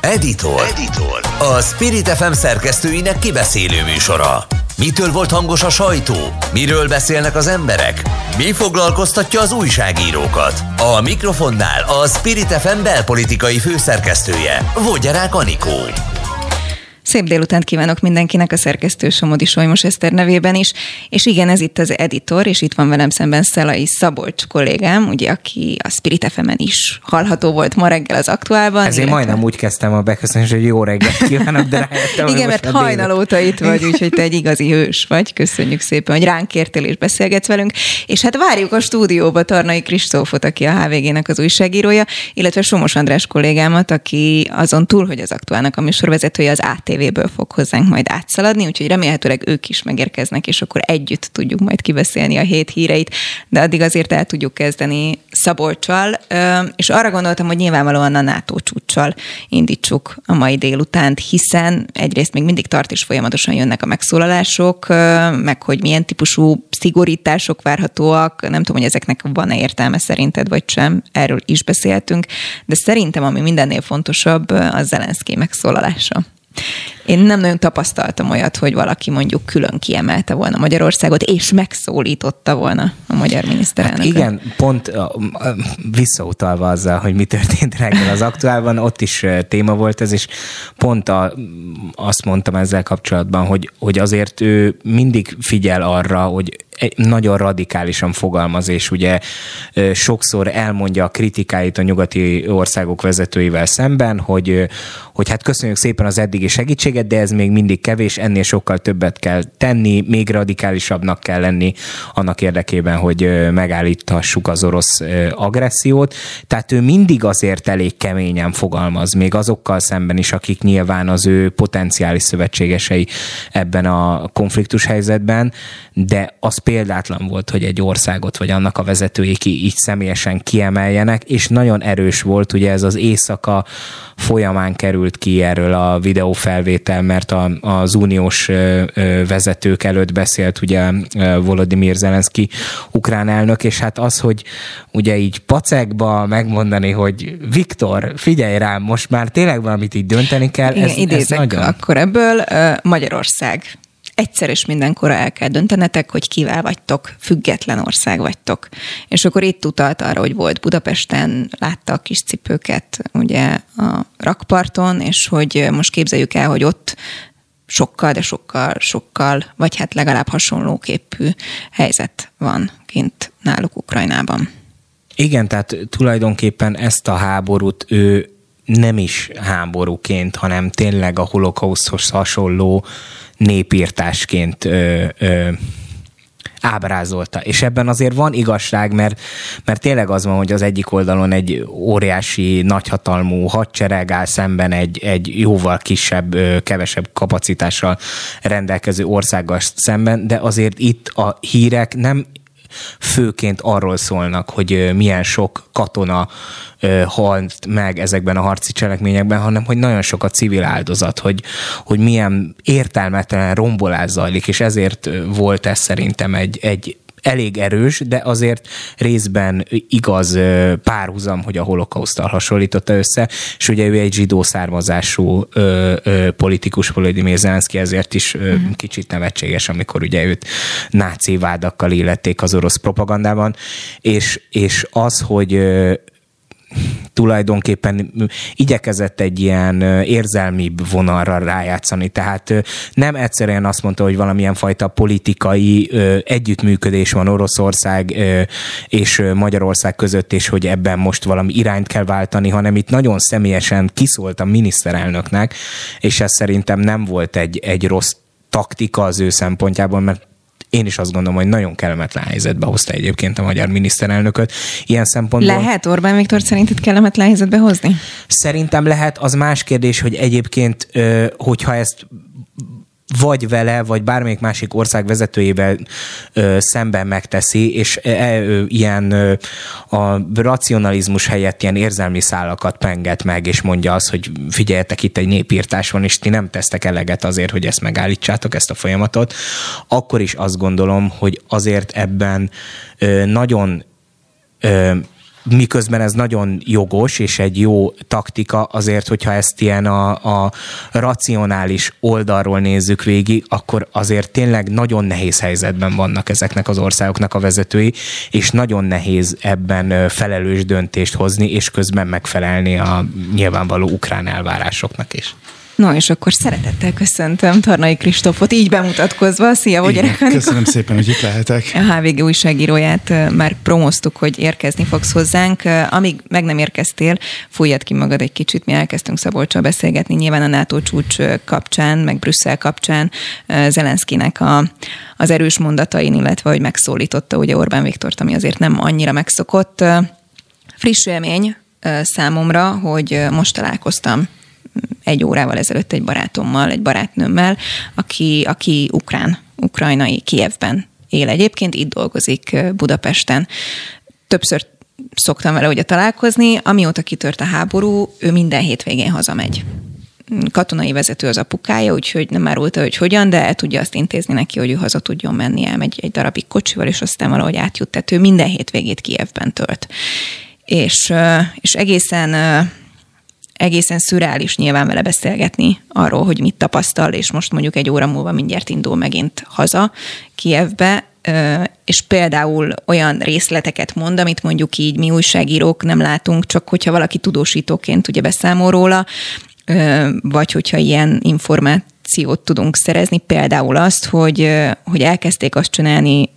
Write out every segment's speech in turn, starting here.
Editor. Editor. A Spirit FM szerkesztőinek kibeszélő műsora. Mitől volt hangos a sajtó? Miről beszélnek az emberek? Mi foglalkoztatja az újságírókat? A mikrofonnál a Spirit FM belpolitikai főszerkesztője, Vogyarák Anikó. Szép délutánt kívánok mindenkinek a szerkesztő Somodi Solymos Eszter nevében is. És igen, ez itt az editor, és itt van velem szemben Szelai Szabolcs kollégám, ugye, aki a Spirit fm is hallható volt ma reggel az aktuálban. Ezért illetve... majdnem úgy kezdtem a beköszönést, hogy jó reggelt kívánok, de rájöttem, Igen, mert hajnal óta itt vagy, úgyhogy te egy igazi hős vagy. Köszönjük szépen, hogy ránk kértél és beszélgetsz velünk. És hát várjuk a stúdióba Tarnai Kristófot, aki a HVG-nek az újságírója, illetve Somos András kollégámat, aki azon túl, hogy az aktuálnak a műsorvezetője, az ATV tévéből fog hozzánk majd átszaladni, úgyhogy remélhetőleg ők is megérkeznek, és akkor együtt tudjuk majd kibeszélni a hét híreit, de addig azért el tudjuk kezdeni Szabolcsal, és arra gondoltam, hogy nyilvánvalóan a NATO csúccsal indítsuk a mai délutánt, hiszen egyrészt még mindig tart és folyamatosan jönnek a megszólalások, meg hogy milyen típusú szigorítások várhatóak, nem tudom, hogy ezeknek van-e értelme szerinted, vagy sem, erről is beszéltünk, de szerintem ami mindennél fontosabb, az Zelenszky megszólalása. Én nem nagyon tapasztaltam olyat, hogy valaki mondjuk külön kiemelte volna Magyarországot, és megszólította volna a magyar miniszterelnök. Hát igen, pont visszautalva azzal, hogy mi történt reggel az aktuálban, ott is téma volt ez, és pont a, azt mondtam ezzel kapcsolatban, hogy, hogy azért ő mindig figyel arra, hogy nagyon radikálisan fogalmaz, és ugye sokszor elmondja a kritikáit a nyugati országok vezetőivel szemben, hogy, hogy hát köszönjük szépen az eddigi segítséget, de ez még mindig kevés, ennél sokkal többet kell tenni, még radikálisabbnak kell lenni annak érdekében, hogy megállíthassuk az orosz agressziót. Tehát ő mindig azért elég keményen fogalmaz, még azokkal szemben is, akik nyilván az ő potenciális szövetségesei ebben a konfliktus helyzetben, de az példátlan volt, hogy egy országot vagy annak a vezetői ki így személyesen kiemeljenek, és nagyon erős volt, ugye ez az éjszaka folyamán került ki erről a videófelvétel, mert a, az uniós vezetők előtt beszélt ugye Volodymyr Zelenszky ukrán elnök, és hát az, hogy ugye így pacekba megmondani, hogy Viktor, figyelj rám, most már tényleg valamit így dönteni kell. Igen, ez, idézek ez nagyon... akkor ebből Magyarország egyszer és mindenkor el kell döntenetek, hogy kivel vagytok, független ország vagytok. És akkor itt utalt arra, hogy volt Budapesten, látta a kis cipőket ugye a rakparton, és hogy most képzeljük el, hogy ott sokkal, de sokkal, sokkal, vagy hát legalább hasonlóképű helyzet van kint náluk Ukrajnában. Igen, tehát tulajdonképpen ezt a háborút ő nem is háborúként, hanem tényleg a holokauszhoz hasonló népírtásként ö, ö, ábrázolta. És ebben azért van igazság, mert, mert tényleg az van, hogy az egyik oldalon egy óriási, nagyhatalmú hadsereg áll szemben egy, egy jóval kisebb, kevesebb kapacitással rendelkező országgal szemben, de azért itt a hírek nem főként arról szólnak, hogy milyen sok katona halt meg ezekben a harci cselekményekben, hanem hogy nagyon sok a civil áldozat, hogy, hogy milyen értelmetlen rombolás zajlik, és ezért volt ez szerintem egy, egy elég erős, de azért részben igaz párhuzam, hogy a holokausztal hasonlította össze, és ugye ő egy zsidó származású ö, ö, politikus, Volodymyr Zelenszky, ezért is ö, uh-huh. kicsit nevetséges, amikor ugye őt náci vádakkal illették az orosz propagandában, és, és az, hogy tulajdonképpen igyekezett egy ilyen érzelmi vonalra rájátszani. Tehát nem egyszerűen azt mondta, hogy valamilyen fajta politikai együttműködés van Oroszország és Magyarország között, és hogy ebben most valami irányt kell váltani, hanem itt nagyon személyesen kiszólt a miniszterelnöknek, és ez szerintem nem volt egy, egy rossz taktika az ő szempontjából, mert én is azt gondolom, hogy nagyon kellemetlen helyzetbe hozta egyébként a magyar miniszterelnököt. Ilyen szempontból... Lehet Orbán Viktor itt kellemetlen helyzetbe hozni? Szerintem lehet. Az más kérdés, hogy egyébként, hogyha ezt vagy vele, vagy bármelyik másik ország vezetőjével ö, szemben megteszi, és e, e, ö, ilyen ö, a racionalizmus helyett ilyen érzelmi szálakat penget meg, és mondja azt, hogy figyeljetek, itt egy népírtás van, és ti nem tesztek eleget azért, hogy ezt megállítsátok, ezt a folyamatot, akkor is azt gondolom, hogy azért ebben ö, nagyon ö, miközben ez nagyon jogos és egy jó taktika, azért, hogyha ezt ilyen a, a racionális oldalról nézzük végig, akkor azért tényleg nagyon nehéz helyzetben vannak ezeknek az országoknak a vezetői, és nagyon nehéz ebben felelős döntést hozni, és közben megfelelni a nyilvánvaló ukrán elvárásoknak is. No, és akkor szeretettel köszöntöm Tarnai Kristófot, így bemutatkozva. Szia, hogy Igen, Köszönöm szépen, hogy itt lehetek. A HVG újságíróját már promoztuk, hogy érkezni fogsz hozzánk. Amíg meg nem érkeztél, fújjad ki magad egy kicsit, mi elkezdtünk Szabolcsal beszélgetni, nyilván a NATO csúcs kapcsán, meg Brüsszel kapcsán Zelenszkinek a, az erős mondatain, illetve hogy megszólította ugye Orbán Viktort, ami azért nem annyira megszokott. Friss élmény számomra, hogy most találkoztam egy órával ezelőtt egy barátommal, egy barátnőmmel, aki, aki ukrán, ukrajnai Kievben él egyébként, itt dolgozik Budapesten. Többször szoktam vele ugye találkozni, amióta kitört a háború, ő minden hétvégén hazamegy katonai vezető az apukája, úgyhogy nem árulta, hogy hogyan, de el tudja azt intézni neki, hogy ő haza tudjon menni, elmegy egy darabig kocsival, és aztán valahogy átjut. Tehát ő minden hétvégét Kievben tölt. És, és egészen egészen szürreális nyilván vele beszélgetni arról, hogy mit tapasztal, és most mondjuk egy óra múlva mindjárt indul megint haza Kievbe, és például olyan részleteket mond, amit mondjuk így mi újságírók nem látunk, csak hogyha valaki tudósítóként ugye beszámol róla, vagy hogyha ilyen információt tudunk szerezni, például azt, hogy, hogy elkezdték azt csinálni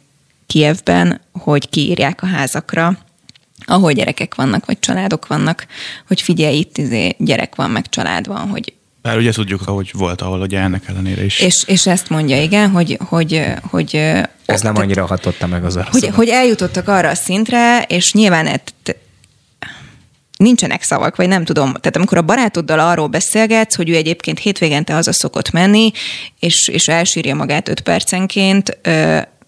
Kievben, hogy kiírják a házakra ahol gyerekek vannak, vagy családok vannak, hogy figyelj, itt izé gyerek van, meg család van, hogy bár ugye tudjuk, ahogy volt, ahol ugye ennek ellenére is. És, és ezt mondja, igen, hogy... hogy, hogy Ez nem annyira hatotta meg az hogy, hogy eljutottak arra a szintre, és nyilván et, nincsenek szavak, vagy nem tudom. Tehát amikor a barátoddal arról beszélgetsz, hogy ő egyébként hétvégente haza szokott menni, és, és elsírja magát öt percenként,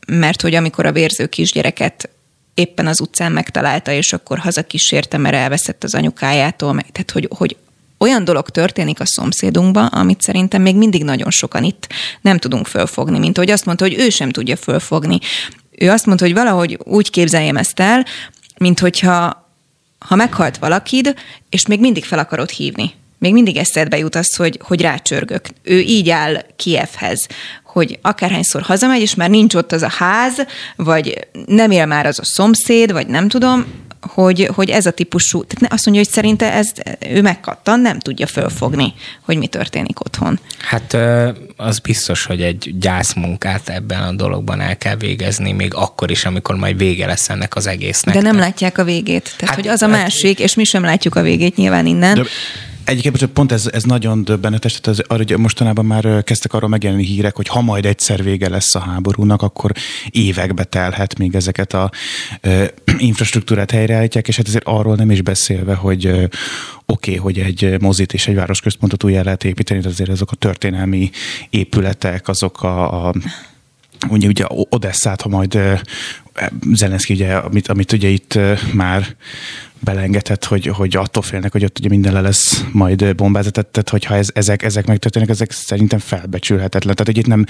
mert hogy amikor a vérző kisgyereket éppen az utcán megtalálta, és akkor hazakísérte, mert elveszett az anyukájától. Tehát, hogy, hogy olyan dolog történik a szomszédunkban, amit szerintem még mindig nagyon sokan itt nem tudunk fölfogni, mint hogy azt mondta, hogy ő sem tudja fölfogni. Ő azt mondta, hogy valahogy úgy képzeljem ezt el, mint hogyha ha meghalt valakid, és még mindig fel akarod hívni. Még mindig eszedbe jut az, hogy, hogy rácsörgök. Ő így áll Kievhez, hogy akárhányszor hazamegy, és már nincs ott az a ház, vagy nem él már az a szomszéd, vagy nem tudom, hogy, hogy ez a típusú, tehát azt mondja, hogy szerinte ez, ő megkattan, nem tudja fölfogni, hogy mi történik otthon. Hát az biztos, hogy egy gyászmunkát ebben a dologban el kell végezni, még akkor is, amikor majd vége lesz ennek az egésznek. De nem látják a végét. Tehát, hát, hogy az a hát, másik, és mi sem látjuk a végét nyilván innen. De Egyébként pont ez, ez nagyon döbbenetes, tehát az, hogy mostanában már kezdtek arról megjelenni hírek, hogy ha majd egyszer vége lesz a háborúnak, akkor évekbe telhet, még ezeket a ö, infrastruktúrát helyreállítják, és hát ezért arról nem is beszélve, hogy oké, okay, hogy egy mozit és egy városközpontot újjá lehet építeni, de azért azok a történelmi épületek, azok a, a ugye, ugye Odesszát, ha majd Zelenszky, ugye, amit, amit ugye itt már belengedett, hogy, hogy attól félnek, hogy ott ugye minden le lesz majd bombázat, tehát hogyha ez, ezek, ezek megtörténnek, ezek szerintem felbecsülhetetlen. Tehát hogy itt nem,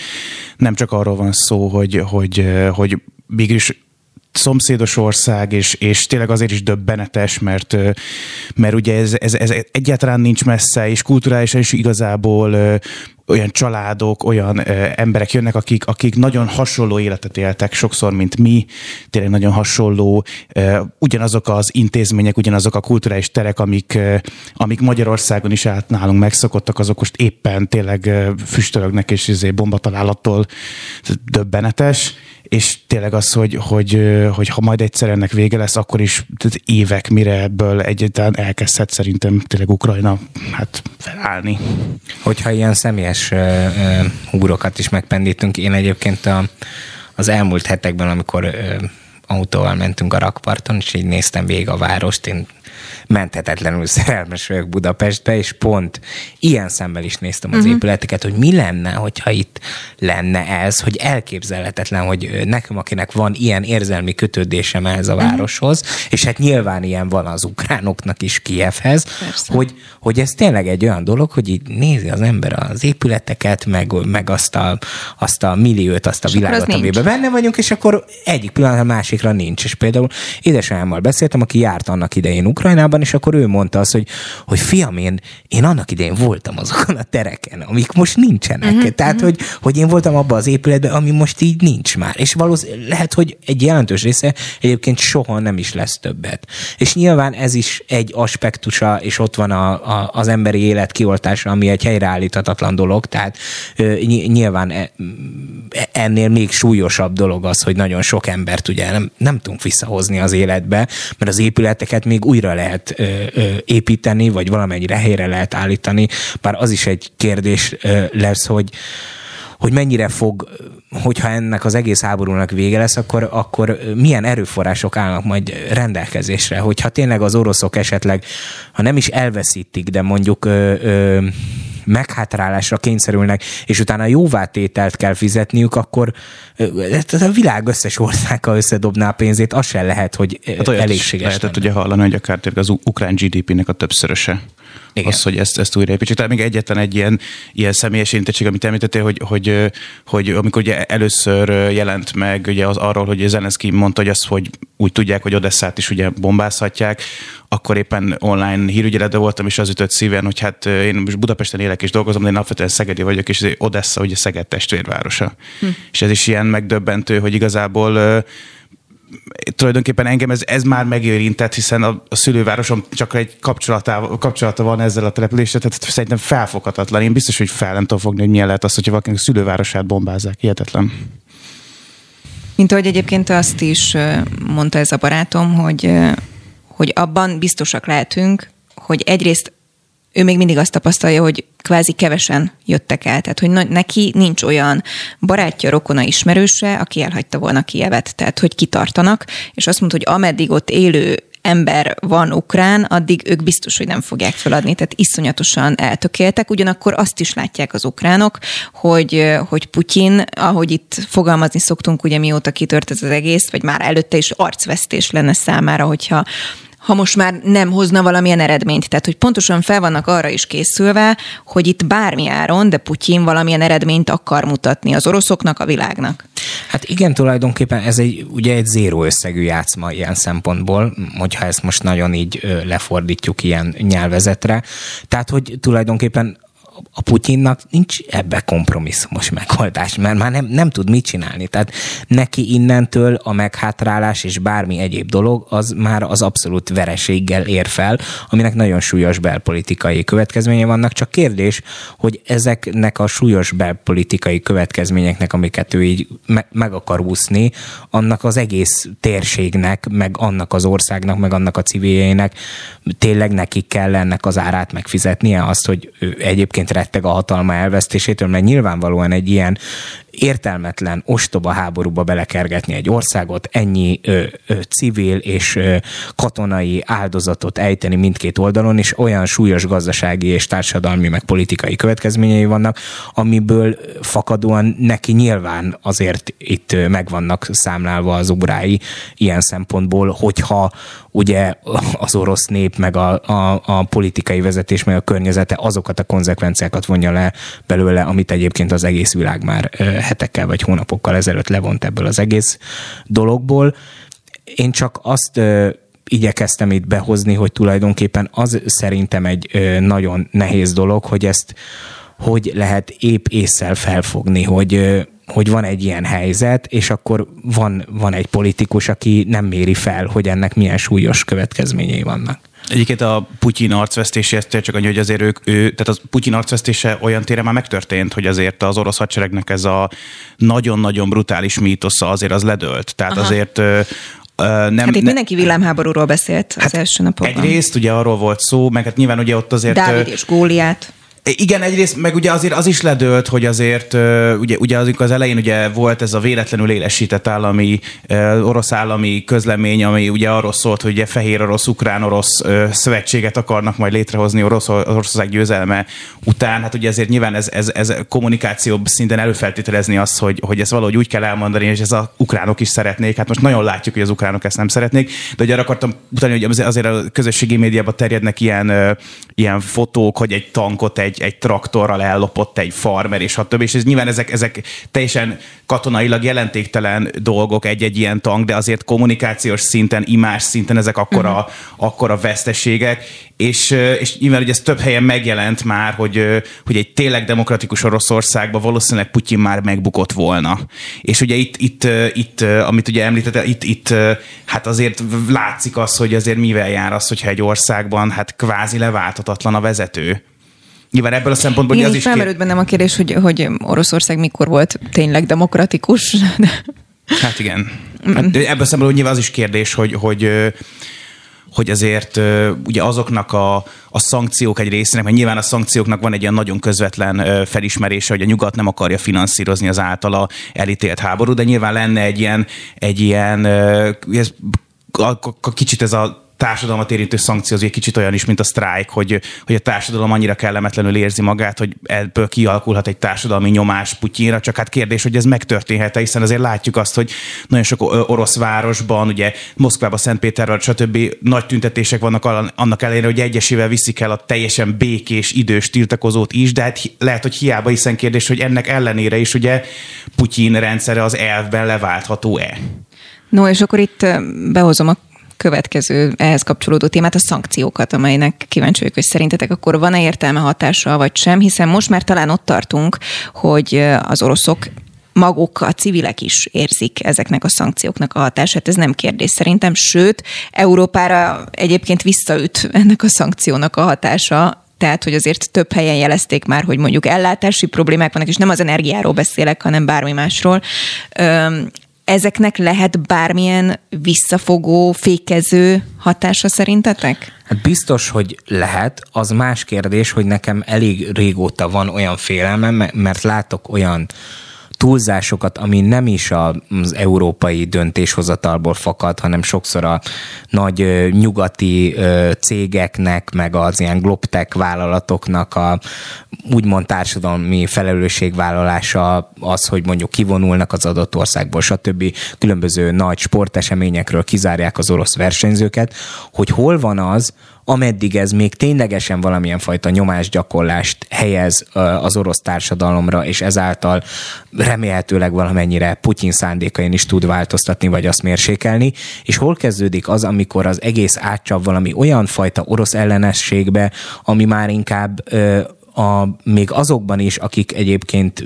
nem csak arról van szó, hogy, hogy, hogy mégis szomszédos ország, és, és tényleg azért is döbbenetes, mert, mert ugye ez, ez, ez egyáltalán nincs messze, és kulturálisan is igazából olyan családok, olyan ö, emberek jönnek, akik, akik nagyon hasonló életet éltek sokszor, mint mi, tényleg nagyon hasonló, ö, ugyanazok az intézmények, ugyanazok a kulturális terek, amik, ö, amik Magyarországon is át nálunk megszokottak, azok most éppen tényleg ö, füstölögnek, és izé bombatalálattól döbbenetes, és tényleg az, hogy, hogy, hogy ha majd egyszer ennek vége lesz, akkor is tehát évek, mire ebből egyáltalán elkezdhet szerintem tényleg Ukrajna hát felállni. Hogyha ilyen személyes húrokat is megpendítünk, én egyébként a, az elmúlt hetekben, amikor autóval mentünk a rakparton, és így néztem végig a várost, én menthetetlenül szerelmes vagyok Budapestbe, és pont ilyen szemmel is néztem az uh-huh. épületeket, hogy mi lenne, hogyha itt lenne ez, hogy elképzelhetetlen, hogy nekem, akinek van ilyen érzelmi kötődésem ehhez a városhoz, uh-huh. és hát nyilván ilyen van az ukránoknak is Kievhez, hogy, hogy ez tényleg egy olyan dolog, hogy így nézi az ember az épületeket, meg, meg azt, a, azt a milliót, azt a és világot, amiben benne vagyunk, és akkor egyik pillanat a másikra nincs. És például édesanyámmal beszéltem, aki járt annak idején Ukrajnában, és akkor ő mondta azt, hogy, hogy fiam, én, én annak idején voltam azokon a tereken, amik most nincsenek. Uh-huh, Tehát, uh-huh. Hogy, hogy én voltam abban az épületben, ami most így nincs már. És valószínűleg lehet, hogy egy jelentős része egyébként soha nem is lesz többet. És nyilván ez is egy aspektusa, és ott van a, a, az emberi élet kioltása, ami egy helyreállíthatatlan dolog, tehát nyilván e, ennél még súlyosabb dolog az, hogy nagyon sok embert ugye nem, nem tudunk visszahozni az életbe, mert az épületeket még újra lehet ö, építeni, vagy valamennyire helyre lehet állítani, bár az is egy kérdés lesz, hogy hogy mennyire fog, hogyha ennek az egész háborúnak vége lesz, akkor, akkor milyen erőforrások állnak majd rendelkezésre, hogyha tényleg az oroszok esetleg, ha nem is elveszítik, de mondjuk ö, ö, meghátrálásra kényszerülnek, és utána jóvátételt kell fizetniük, akkor a világ összes országa összedobná a pénzét, az sem lehet, hogy hát elégséges. Lehetett ugye hallani, hogy akár az ukrán GDP-nek a többszöröse. Igen. Az, hogy ezt, ezt újraépítsük. Tehát még egyetlen egy ilyen, ilyen személyes érintettség, amit említettél, hogy, hogy, hogy amikor ugye először jelent meg ugye az arról, hogy Zelenszky mondta, hogy azt, hogy úgy tudják, hogy Odesszát is ugye bombázhatják, akkor éppen online hírügyeletben voltam, és az ütött szíven, hogy hát én most Budapesten élek és dolgozom, de én alapvetően Szegedi vagyok, és Odessa ugye Szeged testvérvárosa. Hm. És ez is ilyen megdöbbentő, hogy igazából tulajdonképpen engem ez, ez már megérintett, hiszen a, a szülővárosom csak egy kapcsolata van ezzel a településsel, tehát szerintem felfoghatatlan. Én biztos, hogy fel nem tudom fogni, hogy milyen lehet az, hogyha valakinek a szülővárosát bombázzák. Hihetetlen. Mint ahogy egyébként azt is mondta ez a barátom, hogy, hogy abban biztosak lehetünk, hogy egyrészt ő még mindig azt tapasztalja, hogy kvázi kevesen jöttek el. Tehát, hogy neki nincs olyan barátja, rokona, ismerőse, aki elhagyta volna Kievet. Tehát, hogy kitartanak, és azt mondta, hogy ameddig ott élő ember van ukrán, addig ők biztos, hogy nem fogják feladni, tehát iszonyatosan eltökéltek. Ugyanakkor azt is látják az ukránok, hogy, hogy Putyin, ahogy itt fogalmazni szoktunk, ugye mióta kitört ez az egész, vagy már előtte is arcvesztés lenne számára, hogyha ha most már nem hozna valamilyen eredményt. Tehát, hogy pontosan fel vannak arra is készülve, hogy itt bármi áron, de Putyin valamilyen eredményt akar mutatni az oroszoknak, a világnak. Hát igen, tulajdonképpen ez egy, ugye egy zéró összegű játszma ilyen szempontból, hogyha ezt most nagyon így lefordítjuk ilyen nyelvezetre. Tehát, hogy tulajdonképpen a Putyinnak nincs ebbe kompromisszumos megoldás, mert már nem, nem tud mit csinálni. Tehát neki innentől a meghátrálás és bármi egyéb dolog, az már az abszolút vereséggel ér fel, aminek nagyon súlyos belpolitikai következménye vannak. Csak kérdés, hogy ezeknek a súlyos belpolitikai következményeknek, amiket ő így me- meg akar úszni, annak az egész térségnek, meg annak az országnak, meg annak a civiljeinek tényleg nekik kell ennek az árát megfizetnie, azt, hogy ő egyébként retteg a hatalma elvesztésétől, mert nyilvánvalóan egy ilyen értelmetlen, ostoba háborúba belekergetni egy országot, ennyi ö, ö, civil és ö, katonai áldozatot ejteni mindkét oldalon, és olyan súlyos gazdasági és társadalmi meg politikai következményei vannak, amiből fakadóan neki nyilván azért itt megvannak számlálva az ugrái ilyen szempontból, hogyha ugye az orosz nép, meg a, a, a politikai vezetés, meg a környezete azokat a konzekvenciákat vonja le belőle, amit egyébként az egész világ már hetekkel vagy hónapokkal ezelőtt levont ebből az egész dologból. Én csak azt igyekeztem itt behozni, hogy tulajdonképpen az szerintem egy nagyon nehéz dolog, hogy ezt hogy lehet épp észsel felfogni, hogy hogy van egy ilyen helyzet, és akkor van, van egy politikus, aki nem méri fel, hogy ennek milyen súlyos következményei vannak. Egyébként a Putyin arcvesztése, ezt csak annyi, hogy azért ők, ő, tehát a Putyin arcvesztése olyan téren már megtörtént, hogy azért az orosz hadseregnek ez a nagyon-nagyon brutális mítosza azért az ledőlt. Tehát Aha. azért Uh, nem, hát itt ne, mindenki villámháborúról beszélt az hát első napokban. Egyrészt ugye arról volt szó, meg hát nyilván ugye ott azért... Dávid és Góliát. Igen, egyrészt, meg ugye azért az is ledőlt, hogy azért ugye, ugye az, az elején ugye volt ez a véletlenül élesített állami, orosz állami közlemény, ami ugye arról szólt, hogy ugye fehér orosz, ukrán orosz szövetséget akarnak majd létrehozni orosz, Oroszország győzelme után. Hát ugye ezért nyilván ez, ez, ez kommunikáció szinten előfeltételezni azt, hogy, hogy ezt valahogy úgy kell elmondani, és ez a ukránok is szeretnék. Hát most nagyon látjuk, hogy az ukránok ezt nem szeretnék, de ugye arra akartam utáni, hogy azért a közösségi médiában terjednek ilyen, ilyen fotók, hogy egy tankot egy, egy traktorral ellopott egy farmer, és stb. És ez nyilván ezek, ezek teljesen katonailag jelentéktelen dolgok egy-egy ilyen tank, de azért kommunikációs szinten, imás szinten ezek akkora, uh-huh. akkora veszteségek, és, és nyilván hogy ez több helyen megjelent már, hogy, hogy egy tényleg demokratikus Oroszországban valószínűleg Putyin már megbukott volna. És ugye itt, itt, itt amit ugye említette, itt, itt hát azért látszik az, hogy azért mivel jár az, hogyha egy országban hát kvázi leváltatatlan a vezető. Nyilván ebből a szempontból Igen, az is... felmerült bennem a kérdés, hogy, hogy Oroszország mikor volt tényleg demokratikus. Hát igen. Hát ebből a szempontból nyilván az is kérdés, hogy, hogy hogy azért ugye azoknak a, a szankciók egy részének, mert nyilván a szankcióknak van egy ilyen nagyon közvetlen felismerése, hogy a nyugat nem akarja finanszírozni az általa elítélt háború, de nyilván lenne egy ilyen, egy ilyen ez, kicsit ez a társadalmat érintő szankció az egy kicsit olyan is, mint a sztrájk, hogy, hogy a társadalom annyira kellemetlenül érzi magát, hogy ebből kialakulhat egy társadalmi nyomás Putyinra, csak hát kérdés, hogy ez megtörténhet hiszen azért látjuk azt, hogy nagyon sok orosz városban, ugye Moszkvában, Szentpéterben, stb. nagy tüntetések vannak annak ellenére, hogy egyesével viszik el a teljesen békés, idős tiltakozót is, de hát lehet, hogy hiába, hiszen kérdés, hogy ennek ellenére is ugye Putyin rendszere az elvben leváltható-e. No, és akkor itt behozom a következő ehhez kapcsolódó témát, a szankciókat, amelynek kíváncsi vagyok, hogy szerintetek akkor van-e értelme hatása, vagy sem, hiszen most már talán ott tartunk, hogy az oroszok maguk, a civilek is érzik ezeknek a szankcióknak a hatását, ez nem kérdés szerintem, sőt, Európára egyébként visszaüt ennek a szankciónak a hatása, tehát, hogy azért több helyen jelezték már, hogy mondjuk ellátási problémák vannak, és nem az energiáról beszélek, hanem bármi másról ezeknek lehet bármilyen visszafogó, fékező hatása szerintetek? Hát biztos, hogy lehet. Az más kérdés, hogy nekem elég régóta van olyan félelmem, mert látok olyan túlzásokat, ami nem is az európai döntéshozatalból fakad, hanem sokszor a nagy nyugati cégeknek, meg az ilyen globtech vállalatoknak a úgymond társadalmi felelősségvállalása az, hogy mondjuk kivonulnak az adott országból, stb. Különböző nagy sporteseményekről kizárják az orosz versenyzőket, hogy hol van az, ameddig ez még ténylegesen valamilyen fajta nyomásgyakorlást helyez az orosz társadalomra, és ezáltal remélhetőleg valamennyire Putyin szándékain is tud változtatni, vagy azt mérsékelni, és hol kezdődik az, amikor az egész átcsap valami olyan fajta orosz ellenességbe, ami már inkább a, még azokban is, akik egyébként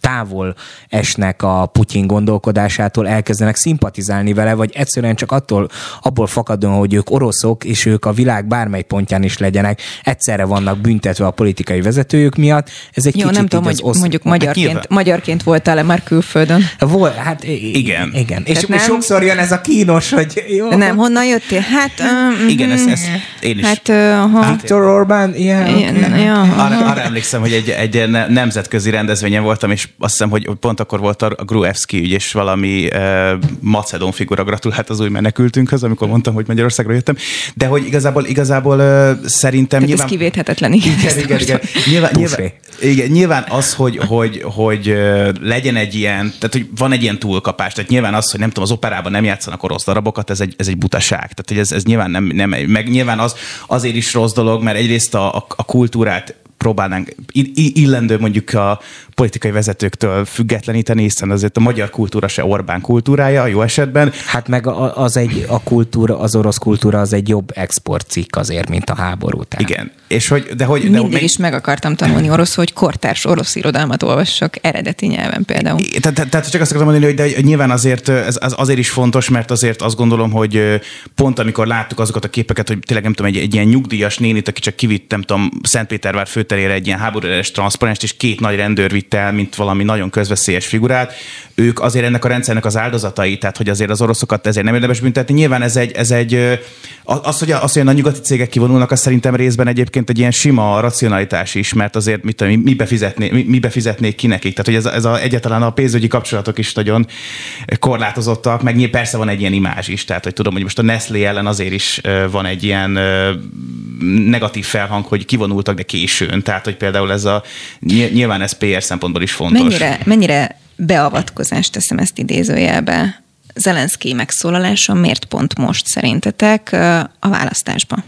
távol esnek a Putyin gondolkodásától, elkezdenek szimpatizálni vele, vagy egyszerűen csak attól, abból fakadóan, hogy ők oroszok, és ők a világ bármely pontján is legyenek, egyszerre vannak büntetve a politikai vezetőjük miatt. Ez egy Jó, kicsit nem tudom, hogy osz... mondjuk hát magyarként, hát magyarként voltál-e már külföldön? Volt, hát igen. igen. És nem... sokszor jön ez a kínos, hogy jó. Nem, honnan jöttél? Hát... Um, igen, ezt, ezt én is. Hát, uh, ha... Viktor Orbán, yeah, okay. ja, arra, arra emlékszem, hogy egy, egy nemzetközi rendezvényen voltam, és azt hiszem, hogy pont akkor volt a Gruevski ügy, és valami uh, macedón figura gratulált az új menekültünkhöz, amikor mondtam, hogy Magyarországra jöttem. De hogy igazából, igazából uh, szerintem... Tehát nyilván, ez kivéthetetlen, igen. Igen, igen, igen. Nyilván, nyilván, igen, nyilván az, hogy, hogy, hogy uh, legyen egy ilyen, tehát hogy van egy ilyen túlkapás, tehát nyilván az, hogy nem tudom, az operában nem játszanak orosz darabokat, ez egy, ez egy butaság. Tehát, hogy ez, ez nyilván nem, nem, meg nyilván az azért is rossz dolog, mert egyrészt a, a, a kultúrát próbálnánk illendő mondjuk a politikai vezetőktől függetleníteni, hiszen azért a magyar kultúra se Orbán kultúrája, a jó esetben. Hát meg az egy, a kultúra, az orosz kultúra az egy jobb exportcikk azért, mint a háború. Tehát. Igen. És hogy, de hogy, Mindig de, is meg akartam tanulni orosz, hogy kortárs orosz irodalmat olvassak eredeti nyelven például. Tehát, tehát, tehát csak azt akartam mondani, hogy de nyilván azért ez az azért is fontos, mert azért azt gondolom, hogy pont amikor láttuk azokat a képeket, hogy tényleg nem tudom, egy, egy ilyen nyugdíjas nénit, aki csak kivitt, nem tudom, Szentpétervár fő kötelére egy ilyen háborús transzparens, és két nagy rendőr vitt el, mint valami nagyon közveszélyes figurát. Ők azért ennek a rendszernek az áldozatai, tehát hogy azért az oroszokat ezért nem érdemes büntetni. Nyilván ez egy, ez egy az, hogy, az, hogy a nyugati cégek kivonulnak, az szerintem részben egyébként egy ilyen sima racionalitás is, mert azért mit tudom, mi, befizetné, mi, mi befizetnék ki nekik. Tehát, hogy ez, a, ez a, egyáltalán a pénzügyi kapcsolatok is nagyon korlátozottak, meg persze van egy ilyen imázs is. Tehát, hogy tudom, hogy most a Nestlé ellen azért is van egy ilyen negatív felhang, hogy kivonultak, de későn. Tehát, hogy például ez a, nyilván ez PR szempontból is fontos. Mennyire, mennyire beavatkozást teszem ezt idézőjelbe Zelenszky megszólalása miért pont most szerintetek a választásban?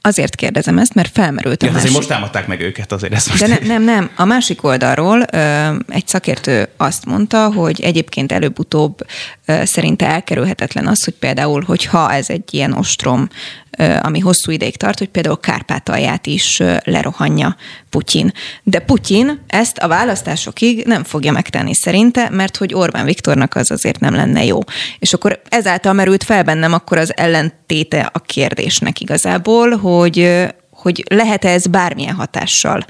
Azért kérdezem ezt, mert felmerült a ja, másik... most támadták meg őket, azért ezt most... De ne, nem, nem. A másik oldalról egy szakértő azt mondta, hogy egyébként előbb-utóbb szerinte elkerülhetetlen az, hogy például, hogyha ez egy ilyen ostrom ami hosszú ideig tart, hogy például Kárpátalját is lerohanja Putyin. De Putyin ezt a választásokig nem fogja megtenni szerinte, mert hogy Orbán Viktornak az azért nem lenne jó. És akkor ezáltal merült fel bennem akkor az ellentéte a kérdésnek igazából, hogy, hogy lehet-e ez bármilyen hatással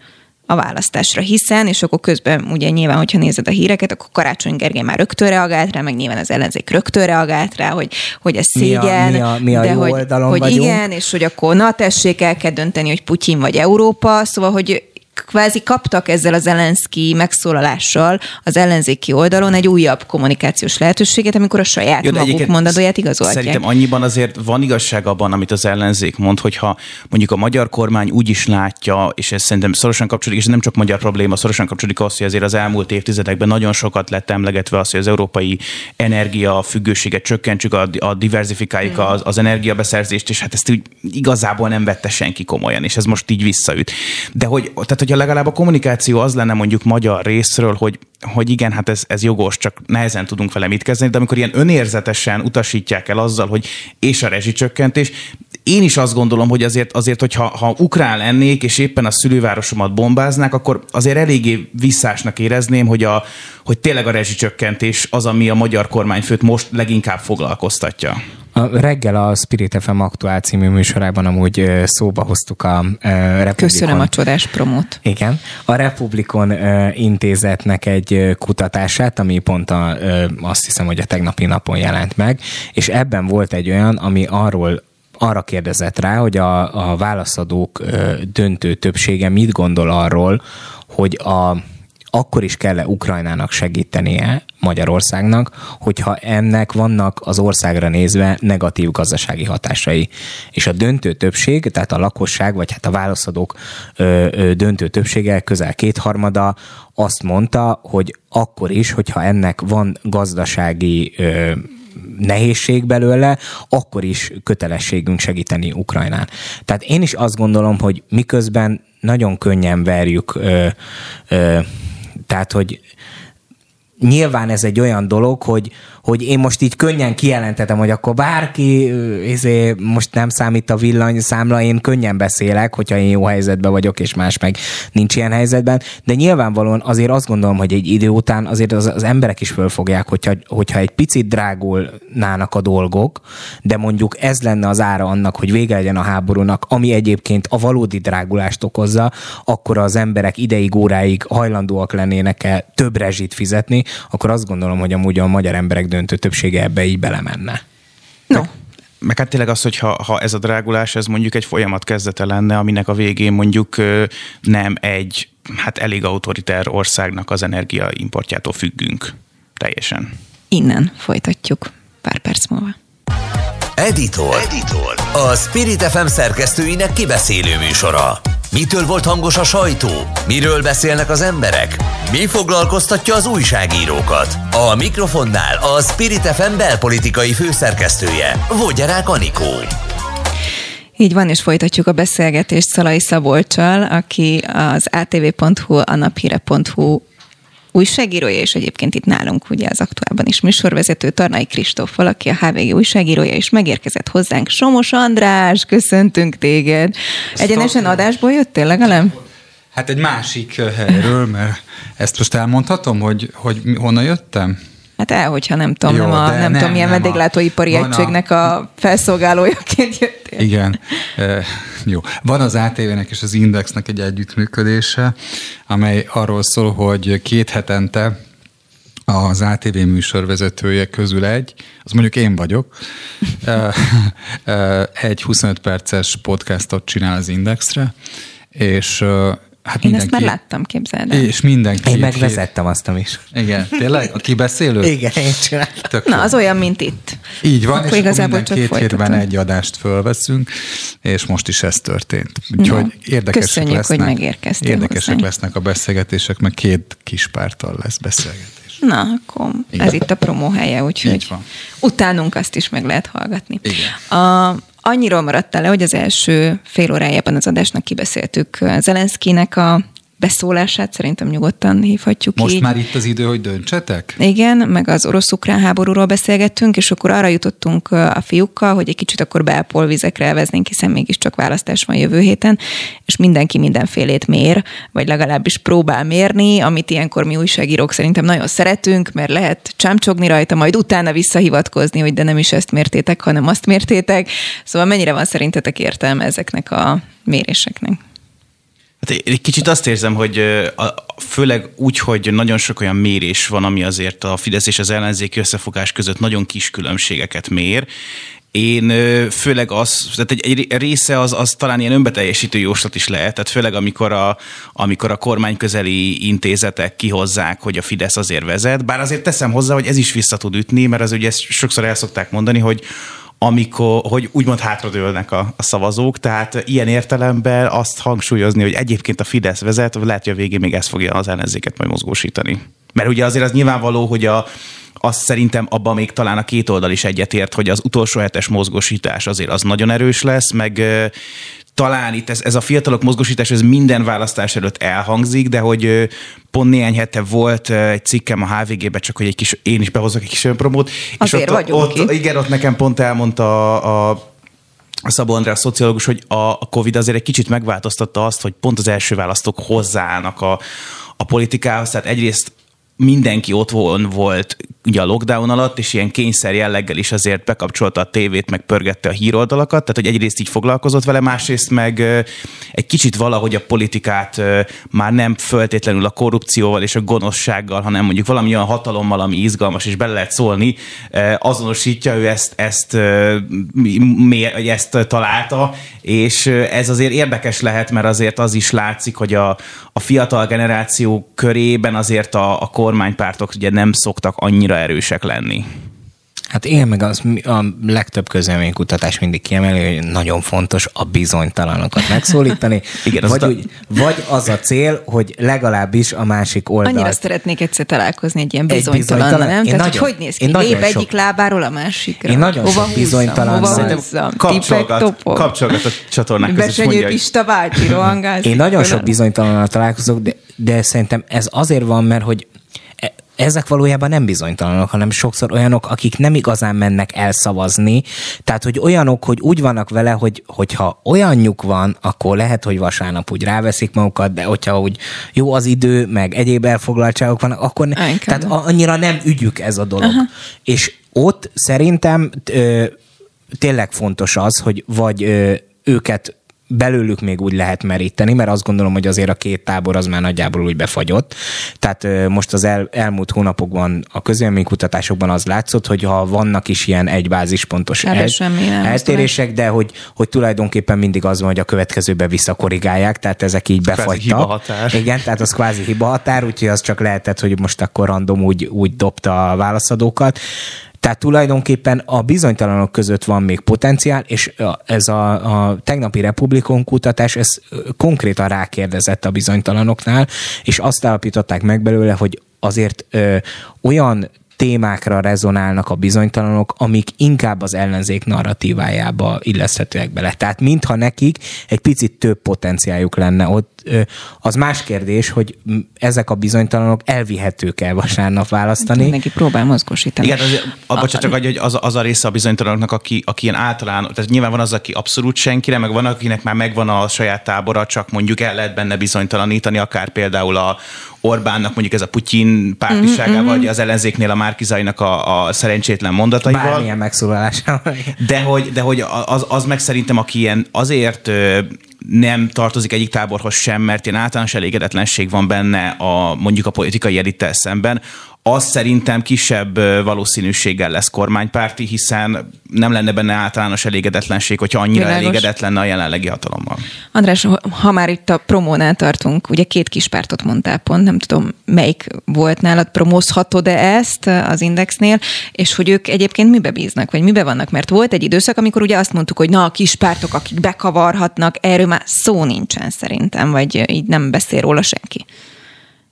a választásra, hiszen, és akkor közben ugye nyilván, hogyha nézed a híreket, akkor Karácsony Gergely már rögtön reagált rá, meg nyilván az ellenzék rögtön reagált rá, hogy, hogy ez szégyen, mi a, mi a, mi a de hogy, hogy igen, és hogy akkor na tessék, el kell dönteni, hogy Putyin vagy Európa, szóval, hogy kvázi kaptak ezzel az Zelenszky megszólalással az ellenzéki oldalon egy újabb kommunikációs lehetőséget, amikor a saját Jó, maguk mondadóját igazolják. Szerintem annyiban azért van igazság abban, amit az ellenzék mond, hogyha mondjuk a magyar kormány úgy is látja, és ez szerintem szorosan kapcsolódik, és nem csak magyar probléma, szorosan kapcsolódik az, hogy azért az elmúlt évtizedekben nagyon sokat lett emlegetve az, hogy az európai energia függőséget csökkentsük, a, a diversifikáljuk az, az energiabeszerzést, és hát ezt úgy igazából nem vette senki komolyan, és ez most így visszaüt. De hogy, tehát, hogyha legalább a kommunikáció az lenne mondjuk magyar részről, hogy, hogy igen, hát ez, ez jogos, csak nehezen tudunk vele mit kezdeni, de amikor ilyen önérzetesen utasítják el azzal, hogy és a rezsicsökkentés, én is azt gondolom, hogy azért, azért hogyha ha ukrán lennék, és éppen a szülővárosomat bombáznák, akkor azért eléggé visszásnak érezném, hogy, a, hogy tényleg a rezsicsökkentés az, ami a magyar kormányfőt most leginkább foglalkoztatja. A reggel a Spirit FM aktuál című műsorában amúgy szóba hoztuk a Republikon. Köszönöm a csodás promót. Igen. A Republikon intézetnek egy kutatását, ami pont a, azt hiszem, hogy a tegnapi napon jelent meg, és ebben volt egy olyan, ami arról arra kérdezett rá, hogy a, a válaszadók döntő többsége mit gondol arról, hogy a akkor is kell-e Ukrajnának segítenie Magyarországnak, hogyha ennek vannak az országra nézve negatív gazdasági hatásai. És a döntő többség, tehát a lakosság, vagy hát a válaszadók ö, ö, döntő többsége, közel kétharmada azt mondta, hogy akkor is, hogyha ennek van gazdasági ö, nehézség belőle, akkor is kötelességünk segíteni Ukrajnán. Tehát én is azt gondolom, hogy miközben nagyon könnyen verjük ö, ö, tehát, hogy nyilván ez egy olyan dolog, hogy, hogy én most így könnyen kijelentetem, hogy akkor bárki izé, most nem számít a villanyszámla, én könnyen beszélek, hogyha én jó helyzetben vagyok, és más meg nincs ilyen helyzetben, de nyilvánvalóan azért azt gondolom, hogy egy idő után azért az, az emberek is fölfogják, hogyha, hogyha egy picit drágulnának a dolgok, de mondjuk ez lenne az ára annak, hogy vége legyen a háborúnak, ami egyébként a valódi drágulást okozza, akkor az emberek ideig, óráig hajlandóak lennének -e több rezsit fizetni, akkor azt gondolom, hogy amúgy a magyar emberek döntő többsége ebbe így belemenne. No. Meg, meg hát tényleg az, hogy ha, ha ez a drágulás, ez mondjuk egy folyamat kezdete lenne, aminek a végén mondjuk nem egy hát elég autoritár országnak az energiaimportjától függünk teljesen. Innen folytatjuk pár perc múlva. Editor. Editor. A Spirit FM szerkesztőinek kibeszélő műsora. Mitől volt hangos a sajtó? Miről beszélnek az emberek? Mi foglalkoztatja az újságírókat? A mikrofonnál a Spirit FM belpolitikai főszerkesztője, Vogyarák Anikó. Így van, és folytatjuk a beszélgetést Szalai Szabolcsal, aki az atv.hu, a naphíre.hu újságírója, és egyébként itt nálunk ugye az aktuálban is műsorvezető Tarnai Kristóf, valaki a HVG újságírója, és megérkezett hozzánk. Somos András, köszöntünk téged. Egyenesen adásból jöttél legalább? Hát egy másik helyről, mert ezt most elmondhatom, hogy, hogy honnan jöttem? Hát el, hogyha nem tudom, Jó, nem, a, nem, nem tudom, milyen vendéglátóipari egységnek a... a felszolgálójaként jöttél. Igen. E, jó. Van az ATV-nek és az Indexnek egy együttműködése, amely arról szól, hogy két hetente az ATV műsorvezetője közül egy, az mondjuk én vagyok, egy 25 perces podcastot csinál az Indexre, és Hát Én mindenki, ezt már láttam, képzeld el. És mindenki. Én megvezettem azt is. Igen, tényleg? A kibeszélő? Igen, én csináltam. Na, az olyan, mint itt. Így van, akkor és igazából minden két folytatom. hétben egy adást fölveszünk, és most is ez történt. Úgyhogy no, érdekesek köszönjük, lesznek. hogy megérkeztél Érdekesek hozzánk. lesznek a beszélgetések, meg két kis pártal lesz beszélgetés. Na, akkor Igen. ez itt a promó helye, úgyhogy utánunk azt is meg lehet hallgatni. Igen. A, annyiról maradtál le, hogy az első fél órájában az adásnak kibeszéltük Zelenszkinek a beszólását, szerintem nyugodtan hívhatjuk Most így. már itt az idő, hogy döntsetek? Igen, meg az orosz-ukrán háborúról beszélgettünk, és akkor arra jutottunk a fiúkkal, hogy egy kicsit akkor belpolvizekre elveznénk, hiszen mégiscsak választás van jövő héten, és mindenki mindenfélét mér, vagy legalábbis próbál mérni, amit ilyenkor mi újságírók szerintem nagyon szeretünk, mert lehet csámcsogni rajta, majd utána visszahivatkozni, hogy de nem is ezt mértétek, hanem azt mértétek. Szóval mennyire van szerintetek értelme ezeknek a méréseknek? Hát egy kicsit azt érzem, hogy főleg úgy, hogy nagyon sok olyan mérés van, ami azért a Fidesz és az ellenzéki összefogás között nagyon kis különbségeket mér, én főleg az, tehát egy, egy része az, az talán ilyen önbeteljesítő jóslat is lehet, tehát főleg amikor a, amikor a kormány közeli intézetek kihozzák, hogy a Fidesz azért vezet, bár azért teszem hozzá, hogy ez is vissza tud ütni, mert az ugye ezt sokszor el szokták mondani, hogy amikor, hogy úgymond hátradőlnek a, a szavazók, tehát ilyen értelemben azt hangsúlyozni, hogy egyébként a Fidesz vezet, lehet, hogy a végén még ez fogja az ellenzéket majd mozgósítani. Mert ugye azért az nyilvánvaló, hogy a, azt szerintem abban még talán a két oldal is egyetért, hogy az utolsó hetes mozgósítás azért az nagyon erős lesz, meg talán itt ez, ez a fiatalok mozgósítás, ez minden választás előtt elhangzik, de hogy pont néhány hete volt egy cikkem a HVG-be, csak hogy egy kis, én is behozok egy kis önpromót. Azért és ott, ott, ott, igen, ott nekem pont elmondta a, a a Szabó András szociológus, hogy a Covid azért egy kicsit megváltoztatta azt, hogy pont az első választók hozzáállnak a, a politikához. Tehát egyrészt mindenki ott volt ugye a lockdown alatt, és ilyen kényszer jelleggel is azért bekapcsolta a tévét, meg pörgette a híroldalakat, tehát hogy egyrészt így foglalkozott vele, másrészt meg egy kicsit valahogy a politikát már nem föltétlenül a korrupcióval és a gonoszsággal, hanem mondjuk valami olyan hatalommal, ami izgalmas, és bele lehet szólni, azonosítja, ő ezt, ezt, ezt találta, és ez azért érdekes lehet, mert azért az is látszik, hogy a, a fiatal generáció körében azért a, a kormánypártok ugye nem szoktak annyira erősek lenni. Hát én meg az a legtöbb közleménykutatás mindig kiemeli, hogy nagyon fontos a bizonytalanokat megszólítani. Igen, vagy, úgy, vagy az a cél, hogy legalábbis a másik oldal. Annyira szeretnék egyszer találkozni egy ilyen bizonytalan, egy nem? Én Tehát, nagyon, hogy hogy néz ki? Lép sok, egyik lábáról a másikra. Én nagyon Hova sok bizonytalan. Hova kapcsolgat, kapcsolgat a csatornák között. Besenyő Pista válti, Én nagyon sok bizonytalannal találkozok, de, de szerintem ez azért van, mert hogy ezek valójában nem bizonytalanok, hanem sokszor olyanok, akik nem igazán mennek elszavazni. Tehát, hogy olyanok, hogy úgy vannak vele, hogy hogyha olyanjuk van, akkor lehet, hogy vasárnap úgy ráveszik magukat, de hogyha úgy jó az idő, meg egyéb elfoglaltságok vannak, akkor ne, tehát annyira nem ügyük ez a dolog. Aha. És ott szerintem ö, tényleg fontos az, hogy vagy ö, őket belőlük még úgy lehet meríteni, mert azt gondolom, hogy azért a két tábor az már nagyjából úgy befagyott. Tehát most az el, elmúlt hónapokban a közélménykutatásokban az látszott, hogy ha vannak is ilyen egy bázispontos el, eltérések, de hogy, hogy tulajdonképpen mindig az van, hogy a következőbe visszakorrigálják, tehát ezek így befagytak. Igen, tehát az kvázi hiba határ, úgyhogy az csak lehetett, hogy most akkor random úgy, úgy dobta a válaszadókat. Tehát tulajdonképpen a bizonytalanok között van még potenciál, és ez a, a tegnapi Republikon kutatás, ez konkrétan rákérdezett a bizonytalanoknál, és azt állapították meg belőle, hogy azért ö, olyan témákra rezonálnak a bizonytalanok, amik inkább az ellenzék narratívájába illeszthetőek bele. Tehát mintha nekik egy picit több potenciáljuk lenne ott. Az más kérdés, hogy ezek a bizonytalanok elvihetők el vasárnap választani. Hát, neki próbál mozgósítani. Igen, az, abba csak, hogy az, az a része a bizonytalanoknak, aki, aki ilyen általán, tehát nyilván van az, aki abszolút senkire, meg van, akinek már megvan a saját tábora, csak mondjuk el lehet benne bizonytalanítani, akár például a Orbánnak mondjuk ez a Putyin pártiságával, mm-hmm. vagy az ellenzéknél a Márkizainak a, a szerencsétlen mondataival. Bármilyen megszólalásával. De hogy, de hogy az, az meg szerintem, aki ilyen azért nem tartozik egyik táborhoz sem, mert ilyen általános elégedetlenség van benne a, mondjuk a politikai elittel szemben, az szerintem kisebb valószínűséggel lesz kormánypárti, hiszen nem lenne benne általános elégedetlenség, hogyha annyira Világos. elégedett lenne a jelenlegi hatalommal. András, ha már itt a promónál tartunk, ugye két kis pártot mondtál pont, nem tudom melyik volt nálad, promózhatod-e ezt az Indexnél, és hogy ők egyébként mibe bíznak, vagy mibe vannak, mert volt egy időszak, amikor ugye azt mondtuk, hogy na a kis pártok, akik bekavarhatnak, erről már szó nincsen szerintem, vagy így nem beszél róla senki.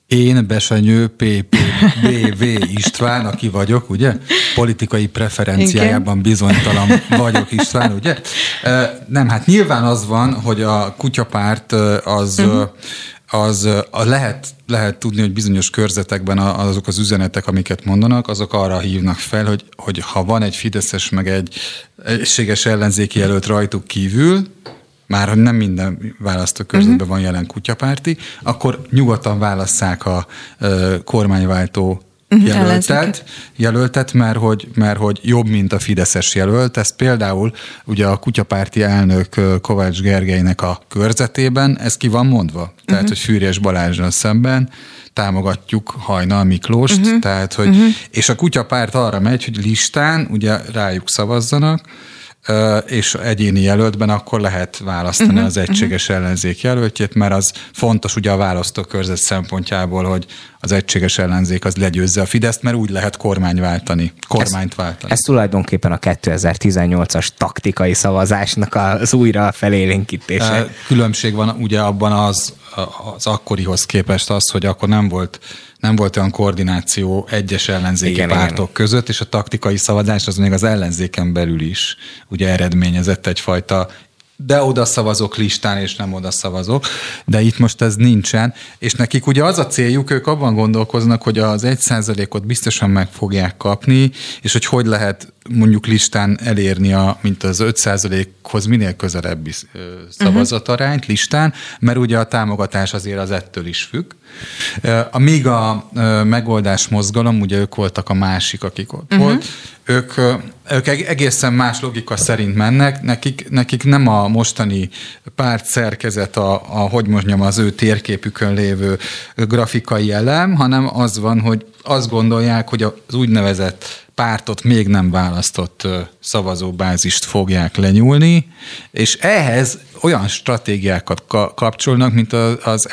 Én Besenyő PPBV István, aki vagyok, ugye? Politikai preferenciájában bizonytalan vagyok István, ugye? Nem, hát nyilván az van, hogy a kutyapárt az, uh-huh. az a lehet, lehet tudni, hogy bizonyos körzetekben azok az üzenetek, amiket mondanak, azok arra hívnak fel, hogy, hogy ha van egy Fideszes meg egy egységes ellenzéki jelölt rajtuk kívül, már hogy nem minden választókörzetben uh-huh. van jelen kutyapárti, akkor nyugodtan válasszák a uh, kormányváltó uh-huh, jelöltet, jelöltet mert, hogy, mert hogy jobb, mint a Fideszes jelölt. Ez például ugye a kutyapárti elnök Kovács Gergelynek a körzetében, ez ki van mondva. Tehát, uh-huh. hogy Fűrjes Balázsral szemben támogatjuk Hajnal Miklóst, uh-huh. tehát, hogy, uh-huh. és a kutyapárt arra megy, hogy listán ugye rájuk szavazzanak, és egyéni jelöltben akkor lehet választani uh-huh, az egységes uh-huh. ellenzék jelöltjét, mert az fontos ugye a választókörzet szempontjából, hogy az egységes ellenzék az legyőzze a Fideszt, mert úgy lehet kormány váltani, kormányt ez, váltani. Ez tulajdonképpen a 2018-as taktikai szavazásnak az újra felélénkítése. Különbség van ugye abban az, az akkorihoz képest az, hogy akkor nem volt nem volt olyan koordináció egyes ellenzéki igen, pártok igen. között, és a taktikai szavazás az még az ellenzéken belül is ugye eredményezett egyfajta de oda szavazok listán, és nem oda szavazok, de itt most ez nincsen, és nekik ugye az a céljuk, ők abban gondolkoznak, hogy az egy százalékot biztosan meg fogják kapni, és hogy hogy lehet mondjuk listán elérni, a, mint az 5%-hoz minél közelebbi szavazatarányt listán, mert ugye a támogatás azért az ettől is függ. A míg a megoldás mozgalom, ugye ők voltak a másik, akik ott uh-huh. volt, ők, ők egészen más logika szerint mennek, nekik, nekik nem a mostani párt szerkezet, a, a, hogy mondjam, az ő térképükön lévő grafikai elem, hanem az van, hogy azt gondolják, hogy az úgynevezett pártot még nem választott szavazóbázist fogják lenyúlni, és ehhez olyan stratégiákat kapcsolnak, mint az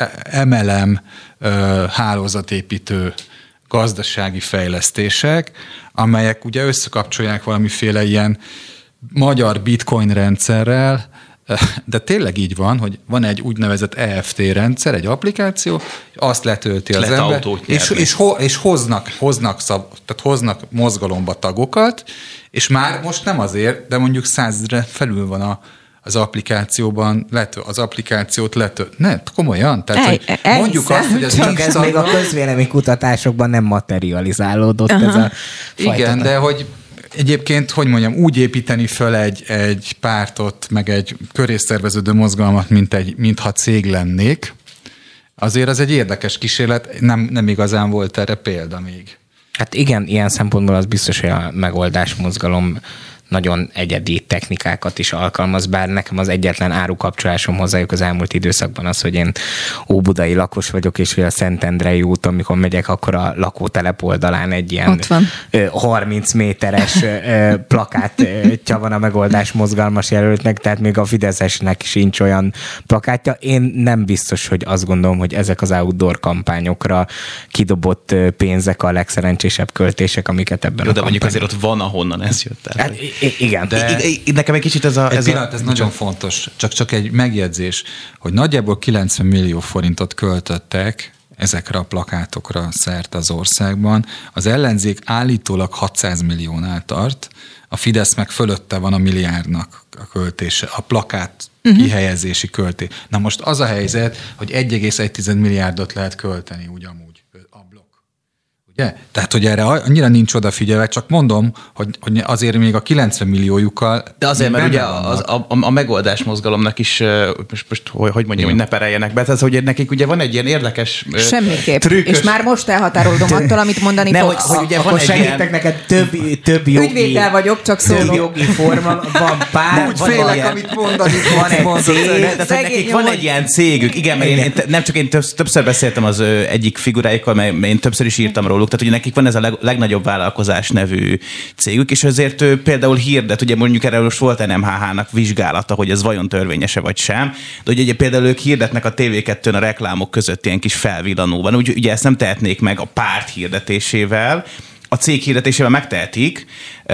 MLM hálózatépítő gazdasági fejlesztések, amelyek ugye összekapcsolják valamiféle ilyen magyar bitcoin rendszerrel, de tényleg így van, hogy van egy úgynevezett EFT rendszer, egy applikáció, azt letölti az ember, és, és, ho, és hoznak, hoznak, szab, tehát hoznak mozgalomba tagokat, és már most nem azért, de mondjuk százre felül van a, az applikációban, letö, az applikációt letö. Ne, komolyan? Tehát, hogy mondjuk azt, hogy az Csak ez még a közvélemény kutatásokban nem materializálódott Aha. ez a fajta. Igen, de hogy Egyébként, hogy mondjam, úgy építeni föl egy, egy pártot, meg egy körészszerveződő mozgalmat, mint egy, mintha cég lennék, azért az egy érdekes kísérlet, nem, nem igazán volt erre példa még. Hát igen, ilyen szempontból az biztos, hogy a megoldás mozgalom nagyon egyedi technikákat is alkalmaz, bár nekem az egyetlen árukapcsolásom hozzájuk az elmúlt időszakban az, hogy én óbudai lakos vagyok, és hogy a Szentendrei út, amikor megyek, akkor a lakótelep oldalán egy ilyen 30 méteres plakátja van a megoldás mozgalmas jelöltnek, tehát még a Fideszesnek sincs olyan plakátja. Én nem biztos, hogy azt gondolom, hogy ezek az outdoor kampányokra kidobott pénzek a legszerencsésebb költések, amiket ebben Jó, a de mondjuk azért ott van, ahonnan ez jött el. Hát, igen. De... I, I, nekem egy kicsit ez a... Egy ez pillanat, a... ez nagyon fontos. Csak, csak egy megjegyzés, hogy nagyjából 90 millió forintot költöttek ezekre a plakátokra szert az országban. Az ellenzék állítólag 600 milliónál tart, a Fidesz meg fölötte van a milliárdnak a költése, a plakát uh-huh. kihelyezési költé. Na most az a helyzet, hogy 1,1 milliárdot lehet költeni ugyanúgy Ugye? Tehát, hogy erre annyira nincs odafigyelve, csak mondom, hogy, hogy azért még a 90 milliójukkal. De azért, mert ugye az, a, a, a megoldás mozgalomnak is, most, most hogy, hogy mondjam, Igen. hogy ne pereljenek be, tehát hogy nekik ugye van egy ilyen érdekes Semmiképp. Trükkös... És már most elhatárolom attól, amit mondani ne, fogsz. Hogy, hogy ugye van segítek ilyen... neked több, több jogi... Ügyvéddel vagyok, csak szólok. Több jogi forma, van pár. Úgy van félek, ilyen, amit mondani Van egy cég, tehát nekik van egy ilyen cégük. Igen, mert én, nem csak én többször beszéltem az egyik figuráikkal, mert én többször is írtam róluk, tehát ugye nekik van ez a leg, legnagyobb vállalkozás nevű cégük, és ezért ő például hirdet, ugye mondjuk erre most volt NMHH-nak vizsgálata, hogy ez vajon törvényese vagy sem, de ugye, ugye például ők hirdetnek a TV2-n a reklámok között ilyen kis felvillanóban, úgy, ugye ezt nem tehetnék meg a párt hirdetésével, a cég hirdetésével megtehetik,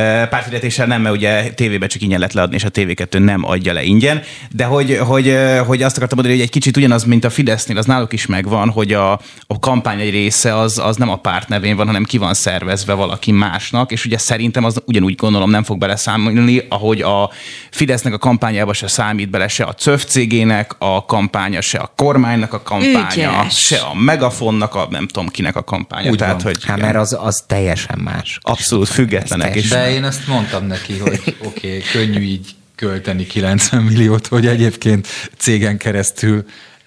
párthirdetéssel nem, mert ugye tévébe csak ingyen lehet leadni, és a TV2 nem adja le ingyen, de hogy, hogy, hogy azt akartam mondani, hogy egy kicsit ugyanaz, mint a Fidesznél, az náluk is megvan, hogy a, a kampány egy része az, az nem a párt nevén van, hanem ki van szervezve valaki másnak, és ugye szerintem az ugyanúgy gondolom nem fog beleszámolni, ahogy a Fidesznek a kampányába se számít bele se a CÖF cégének a kampánya, se a kormánynak a kampánya, Ügyes. se a Megafonnak a nem tudom kinek a kampánya. Úgy Tehát, van. hogy hát, mert az, az teljesen más. Abszolút függetlenek. És de én ezt mondtam neki, hogy oké, okay, könnyű így költeni 90 milliót, hogy egyébként cégen keresztül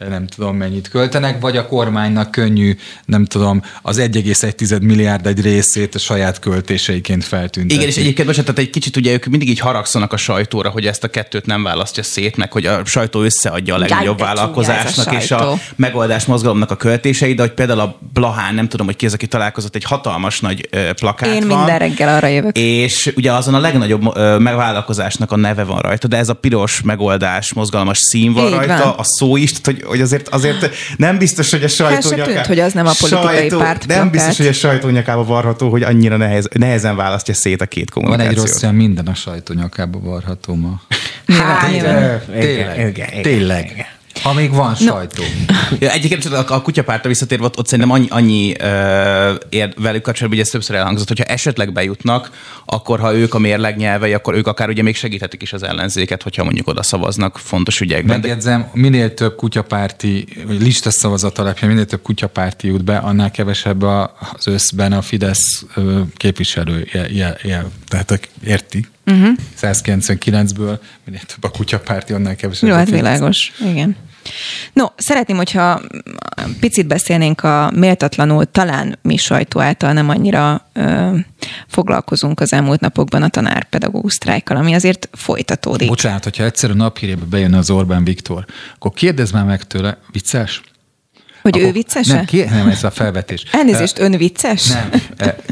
nem tudom mennyit költenek, vagy a kormánynak könnyű, nem tudom, az 1,1 milliárd egy részét a saját költéseiként feltűntetni. Igen, és egyébként most, tehát egy kicsit ugye ők mindig így haragszanak a sajtóra, hogy ezt a kettőt nem választja szét, meg hogy a sajtó összeadja a legnagyobb vállalkozásnak a és a megoldás mozgalomnak a költéseit, de hogy például a Blahán, nem tudom, hogy ki az, aki találkozott, egy hatalmas nagy plakát Én van, minden reggel arra jövök. És ugye azon a legnagyobb megvállalkozásnak a neve van rajta, de ez a piros megoldás, mozgalmas szín van Így rajta, van. a szó is, hogy hogy azért, azért nem biztos, hogy a sajtó tűnt, hogy az nem a politikai sajtó, párt. Nem plakát. biztos, hogy a sajtó nyakába varható, hogy annyira nehez, nehezen választja szét a két kommunikációt. Van egy rossz minden a sajtó nyakába varható ma. Hát, tényleg. Tényleg. Ha még van sajtó. No. Ja, egyébként a, a kutyapártra visszatérve, ott, ott szerintem annyi, annyi uh, ér velük kapcsolatban, hogy ez többször elhangzott, hogyha esetleg bejutnak, akkor ha ők a mérleg nyelvei, akkor ők akár ugye még segíthetik is az ellenzéket, hogyha mondjuk oda szavaznak fontos ügyekben. Megjegyzem, minél több kutyapárti, vagy lista szavazat alapján minél több kutyapárti jut be, annál kevesebb az összben a Fidesz képviselő. Jel, tehát érti? Uh-huh. 199-ből minél több a kutyapárti, annál kevesebb. Jó, hát világos. Igen. No, szeretném, hogyha picit beszélnénk a méltatlanul talán mi sajtó által nem annyira ö, foglalkozunk az elmúlt napokban a tanárpedagógus sztrájkkal, ami azért folytatódik. Bocsánat, hogyha egyszer a naphírébe bejön az Orbán Viktor, akkor kérdezz már meg tőle, vicces? Hogy Akkor, ő vicces nem, ki, nem, ez a felvetés. Elnézést, ön vicces? Nem.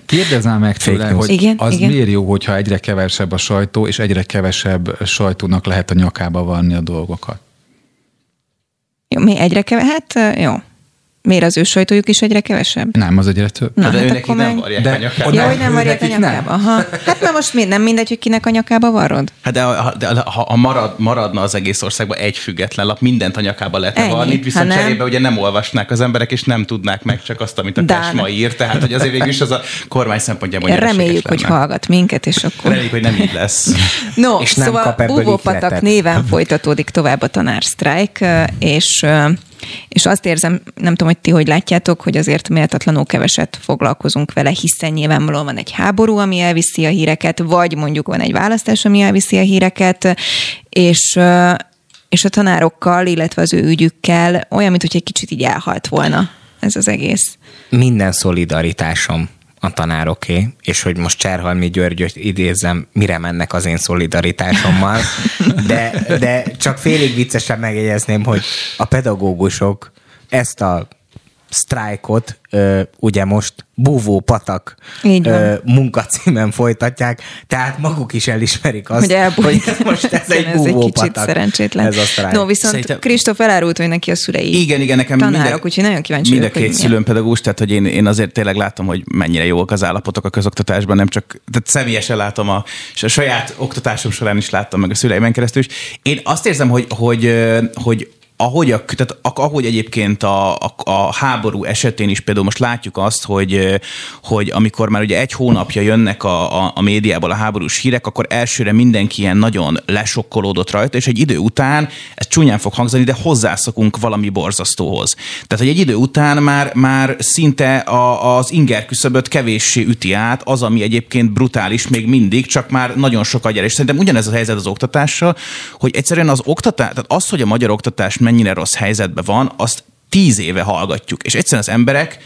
Kérdezz már meg tőle, hogy igen, az igen. miért jó, hogyha egyre kevesebb a sajtó, és egyre kevesebb sajtónak lehet a nyakába vanni a dolgokat. Jó, mi egyre kevesebb? Hát jó. Miért az ő sajtójuk is egyre kevesebb? Nem, az egyre több. Na, de hát őnek nem varják de, a nyakába. Jó, hogy nem varják a nyakába. Aha. Hát na most mi, nem mindegy, hogy kinek a nyakába varrod? Hát de, ha, de ha, ha marad, maradna az egész országban egy független lap, mindent a nyakába lehetne varni, viszont nem... cserébe ugye nem olvasnák az emberek, és nem tudnák meg csak azt, amit a Tesma ír, tehát hogy azért végül is az a kormány szempontjából Reméljük, hogy hallgat minket, és akkor... Reméljük, hogy nem így lesz. No, és szóval Búvópatak néven folytatódik tovább a tanársztrájk, és és azt érzem, nem tudom, hogy ti hogy látjátok, hogy azért méltatlanul keveset foglalkozunk vele, hiszen nyilvánvalóan van egy háború, ami elviszi a híreket, vagy mondjuk van egy választás, ami elviszi a híreket, és és a tanárokkal, illetve az ő ügyükkel olyan, mint hogy egy kicsit így elhalt volna ez az egész. Minden szolidaritásom a tanároké, és hogy most Cserhalmi Györgyöt idézem, mire mennek az én szolidaritásommal, de, de csak félig viccesen megjegyezném, hogy a pedagógusok ezt a sztrájkot ö, ugye most búvó patak ö, munkacímen folytatják, tehát maguk is elismerik azt, hogy, hogy most ez egy búvó egy patak. szerencsétlen. Ez a sztrájk. No, viszont Szerintem... Kristóf elárult, hogy neki a szülei igen, igen, nekem tanárok, minden, úgyhogy nagyon kíváncsi Mind a két szülőm pedagógus, tehát hogy én, én azért tényleg látom, hogy mennyire jók az állapotok a közoktatásban, nem csak, tehát személyesen látom a, és a saját oktatásom során is láttam meg a szüleimen keresztül is. Én azt érzem, hogy, hogy, hogy ahogy, a, tehát ahogy egyébként a, a, a háború esetén is például most látjuk azt, hogy, hogy amikor már ugye egy hónapja jönnek a, a, a médiából a háborús hírek, akkor elsőre mindenki ilyen nagyon lesokkolódott rajta, és egy idő után, ez csúnyán fog hangzani, de hozzászokunk valami borzasztóhoz. Tehát, hogy egy idő után már, már szinte a, az inger küszöböt kevéssé üti át az, ami egyébként brutális még mindig, csak már nagyon sok agyar. És szerintem ugyanez a helyzet az oktatással, hogy egyszerűen az oktatás, tehát az, hogy a magyar oktatás mennyire rossz helyzetben van, azt tíz éve hallgatjuk. És egyszerűen az emberek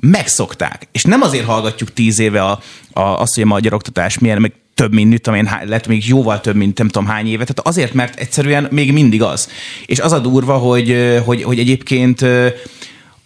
megszokták. És nem azért hallgatjuk tíz éve a, a, azt, hogy a magyar oktatás milyen, meg több, mint, tudom én, lett még jóval több, mint nem tudom hány éve. Tehát azért, mert egyszerűen még mindig az. És az a durva, hogy, hogy, hogy egyébként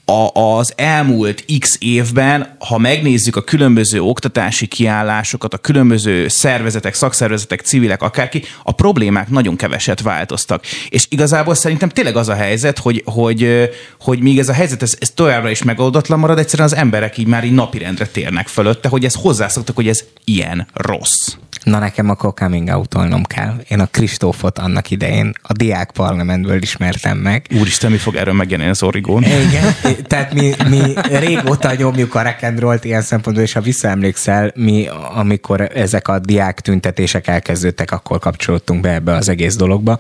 a, az elmúlt x évben, ha megnézzük a különböző oktatási kiállásokat, a különböző szervezetek, szakszervezetek, civilek, akárki, a problémák nagyon keveset változtak. És igazából szerintem tényleg az a helyzet, hogy, hogy, hogy míg ez a helyzet ez, ez továbbra is megoldatlan marad, egyszerűen az emberek így már így napirendre térnek fölötte, hogy ez hozzászoktak, hogy ez ilyen rossz. Na nekem akkor coming out kell. Én a Kristófot annak idején a diák parlamentből ismertem meg. Úristen, mi fog erről megjelenni az origón? Igen, tehát mi, mi régóta nyomjuk a rock'n'rollt ilyen szempontból, és ha visszaemlékszel, mi amikor ezek a diák tüntetések elkezdődtek, akkor kapcsolódtunk be ebbe az egész dologba,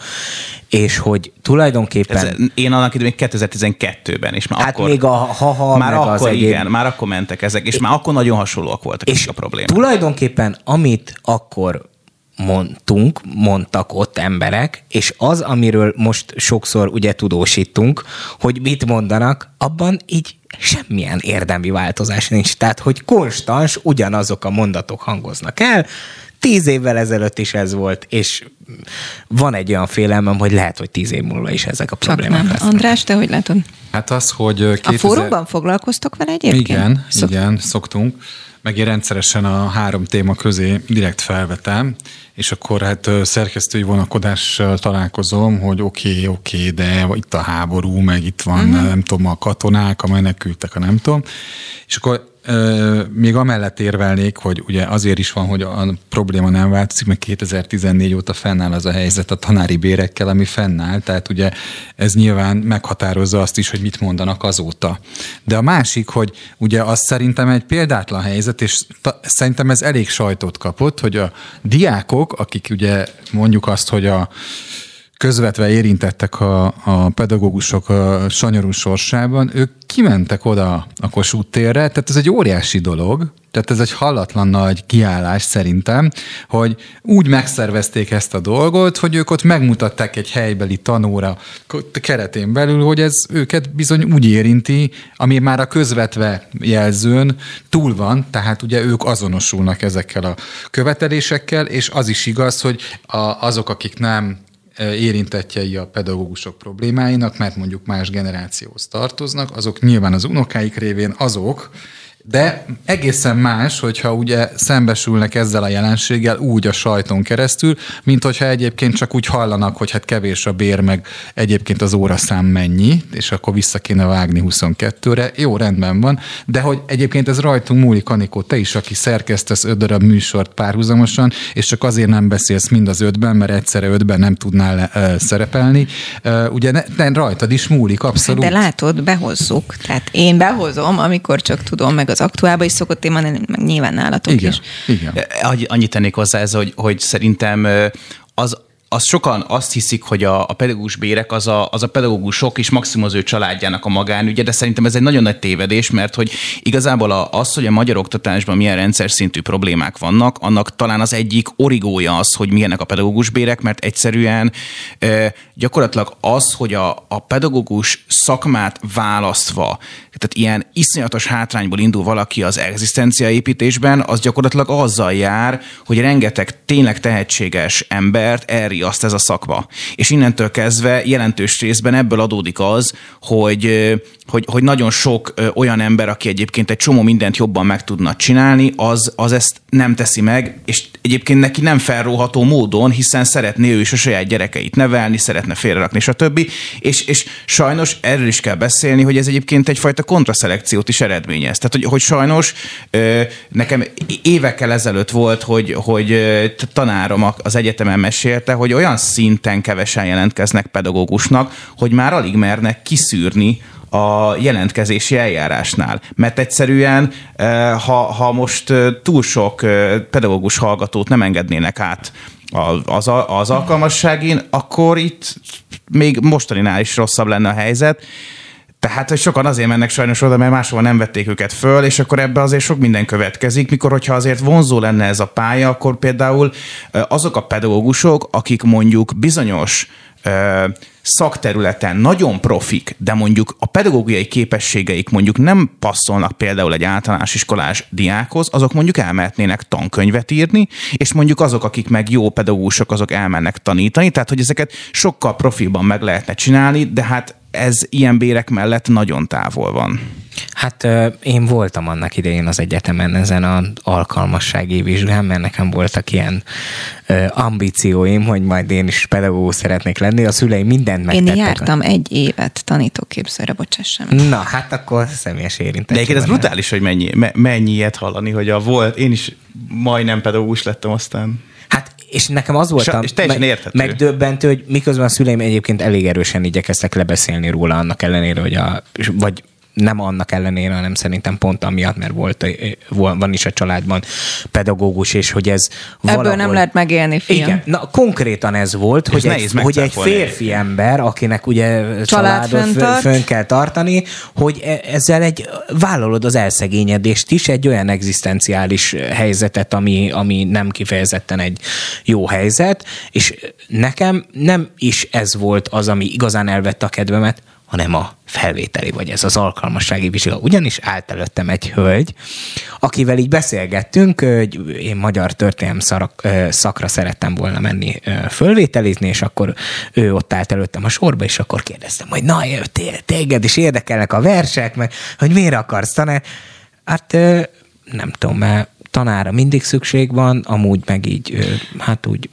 és hogy tulajdonképpen... Ez, én annak idején 2012-ben, és már hát akkor... még a haha, már meg akkor, az igen, egész... már akkor mentek ezek, és, és már akkor nagyon hasonlóak voltak és a problémák. tulajdonképpen amit akkor mondtunk, mondtak ott emberek, és az, amiről most sokszor ugye tudósítunk, hogy mit mondanak, abban így semmilyen érdemi változás nincs. Tehát, hogy konstans ugyanazok a mondatok hangoznak el, tíz évvel ezelőtt is ez volt, és van egy olyan félelmem, hogy lehet, hogy tíz év múlva is ezek a problémák nem. lesznek. András, te hogy látod? Hát az, hogy... 2000... A fórumban foglalkoztok vele egyébként? Igen, Szok... igen, szoktunk. Meg én rendszeresen a három téma közé direkt felvetem, és akkor hát szerkesztői vonakodással találkozom, hogy oké, okay, oké, okay, de itt a háború, meg itt van, uh-huh. nem tudom, a katonák, a menekültek, a nem tudom. És akkor még amellett érvelnék, hogy ugye azért is van, hogy a probléma nem változik, mert 2014 óta fennáll az a helyzet a tanári bérekkel, ami fennáll, tehát ugye ez nyilván meghatározza azt is, hogy mit mondanak azóta. De a másik, hogy ugye az szerintem egy példátlan helyzet, és ta, szerintem ez elég sajtot kapott, hogy a diákok, akik ugye mondjuk azt, hogy a közvetve érintettek a, a pedagógusok a sanyarú sorsában, ők kimentek oda a Kossuth térre, tehát ez egy óriási dolog, tehát ez egy hallatlan nagy kiállás szerintem, hogy úgy megszervezték ezt a dolgot, hogy ők ott megmutatták egy helybeli tanóra keretén belül, hogy ez őket bizony úgy érinti, ami már a közvetve jelzőn túl van, tehát ugye ők azonosulnak ezekkel a követelésekkel, és az is igaz, hogy a, azok, akik nem érintettjei a pedagógusok problémáinak, mert mondjuk más generációhoz tartoznak, azok nyilván az unokáik révén azok, de egészen más, hogyha ugye szembesülnek ezzel a jelenséggel úgy a sajton keresztül, mint hogyha egyébként csak úgy hallanak, hogy hát kevés a bér, meg egyébként az óraszám mennyi, és akkor vissza kéne vágni 22-re. Jó, rendben van, de hogy egyébként ez rajtunk múlik, Anikó, te is, aki szerkesztesz öt darab műsort párhuzamosan, és csak azért nem beszélsz mind az ötben, mert egyszerre ötben nem tudnál le, uh, szerepelni. Uh, ugye ne, ne, rajtad is múlik, abszolút. De látod, behozzuk. Tehát én behozom, amikor csak tudom, meg az aktuálban is szokott téma, meg nyilván nálatok igen, is. Igen. Annyit tennék hozzá ez, hogy, hogy szerintem az az sokan azt hiszik, hogy a, a pedagógus bérek az a, az a pedagógusok és maximum az ő családjának a magánügye, de szerintem ez egy nagyon nagy tévedés, mert hogy igazából az, hogy a magyar oktatásban milyen rendszer szintű problémák vannak, annak talán az egyik origója az, hogy milyenek a pedagógus bérek, mert egyszerűen gyakorlatilag az, hogy a, a pedagógus szakmát választva, tehát ilyen iszonyatos hátrányból indul valaki az egzisztenciaépítésben, az gyakorlatilag azzal jár, hogy rengeteg tényleg tehetséges embert elri azt ez a szakma. És innentől kezdve jelentős részben ebből adódik az, hogy, hogy, hogy nagyon sok olyan ember, aki egyébként egy csomó mindent jobban meg tudna csinálni, az, az ezt nem teszi meg, és egyébként neki nem felróható módon, hiszen szeretné ő is a saját gyerekeit nevelni, szeretne félrerakni, stb. És, és sajnos erről is kell beszélni, hogy ez egyébként egyfajta kontraszelekciót is eredményez. Tehát, hogy, hogy sajnos nekem évekkel ezelőtt volt, hogy, hogy tanárom az egyetemen mesélte, hogy olyan szinten kevesen jelentkeznek pedagógusnak, hogy már alig mernek kiszűrni a jelentkezési eljárásnál. Mert egyszerűen, ha, ha most túl sok pedagógus hallgatót nem engednének át az, az alkalmasságén, akkor itt még mostaninál is rosszabb lenne a helyzet. Tehát, hogy sokan azért mennek sajnos oda, mert máshol nem vették őket föl, és akkor ebbe azért sok minden következik, mikor, hogyha azért vonzó lenne ez a pálya, akkor például azok a pedagógusok, akik mondjuk bizonyos szakterületen nagyon profik, de mondjuk a pedagógiai képességeik mondjuk nem passzolnak például egy általános iskolás diákhoz, azok mondjuk elmehetnének tankönyvet írni, és mondjuk azok, akik meg jó pedagógusok, azok elmennek tanítani, tehát hogy ezeket sokkal profilban meg lehetne csinálni, de hát ez ilyen bérek mellett nagyon távol van. Hát én voltam annak idején az egyetemen ezen az alkalmassági vizsgán, mert nekem voltak ilyen ambícióim, hogy majd én is pedagógus szeretnék lenni. A szüleim mindent megtettek. Én jártam egy évet tanítóképzőre, bocsássam. Na, hát akkor személyes érintettség. De ez brutális, hogy mennyi, mennyi ilyet hallani, hogy a volt, én is majdnem pedagógus lettem aztán. És nekem az volt és, és meg, megdöbbentő, hogy miközben a szüleim egyébként elég erősen igyekeztek lebeszélni róla annak ellenére, hogy a, vagy nem annak ellenére, hanem szerintem pont amiatt, mert volt, van is a családban pedagógus, és hogy ez Ebből valahol... nem lehet megélni, fiam. Igen, na konkrétan ez volt, hogy egy, hogy egy férfi ember, akinek ugye Család családot fönn kell tartani, hogy e- ezzel egy vállalod az elszegényedést is, egy olyan egzisztenciális helyzetet, ami, ami nem kifejezetten egy jó helyzet, és nekem nem is ez volt az, ami igazán elvette a kedvemet, hanem a felvételi, vagy ez az alkalmassági vizsga. Ugyanis állt előttem egy hölgy, akivel így beszélgettünk, hogy én magyar történelem szakra szerettem volna menni fölvételizni, és akkor ő ott állt előttem a sorba, és akkor kérdeztem, hogy na, téged is érdekelnek a versek, meg hogy miért akarsz tanulni. Hát nem tudom, mert tanára mindig szükség van, amúgy meg így, hát úgy,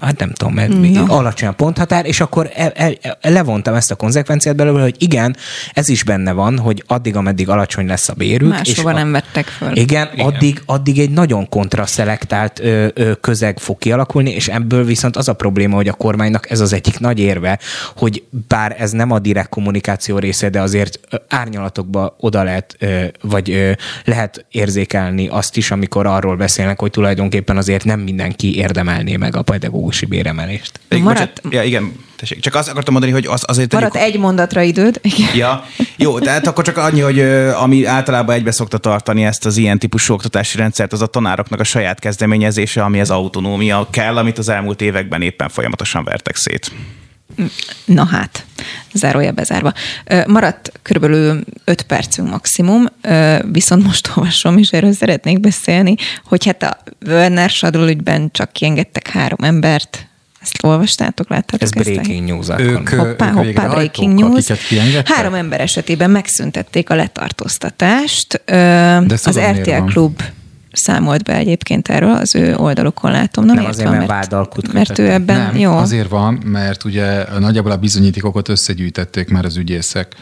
hát nem tudom, mert no. alacsony a ponthatár, és akkor el, el, el, levontam ezt a konzekvenciát belőle, hogy igen, ez is benne van, hogy addig, ameddig alacsony lesz a bérük. Máshova nem vettek föl. Igen, igen. Addig, addig egy nagyon kontraszelektált ö, ö, közeg fog kialakulni, és ebből viszont az a probléma, hogy a kormánynak ez az egyik nagy érve, hogy bár ez nem a direkt kommunikáció része, de azért árnyalatokba oda lehet, ö, vagy ö, lehet érzékelni azt is, amikor amikor arról beszélnek, hogy tulajdonképpen azért nem mindenki érdemelné meg a pedagógusi béremelést. Maradt... Ja, igen, tessék. Csak azt akartam mondani, hogy az, azért... Maradt tegyük... egy mondatra időd. Igen. Ja, jó, tehát akkor csak annyi, hogy ami általában egybe szokta tartani ezt az ilyen típusú oktatási rendszert, az a tanároknak a saját kezdeményezése, ami az autonómia kell, amit az elmúlt években éppen folyamatosan vertek szét. Na hát, zárója bezárva. Maradt körülbelül 5 percünk maximum, viszont most olvasom, és erről szeretnék beszélni, hogy hát a Werner Sadul ügyben csak kiengedtek három embert, ezt olvastátok, láttátok? Ez breaking news. Ők, hoppá, ők hoppá, breaking news. Három ember esetében megszüntették a letartóztatást. De az RTL Klub számolt be egyébként erről, az ő oldalukon látom. Nem, nem azért, van, mert, mert, mert ő ebben nem, jó. azért van, mert ugye nagyjából a bizonyítékokat összegyűjtették már az ügyészek,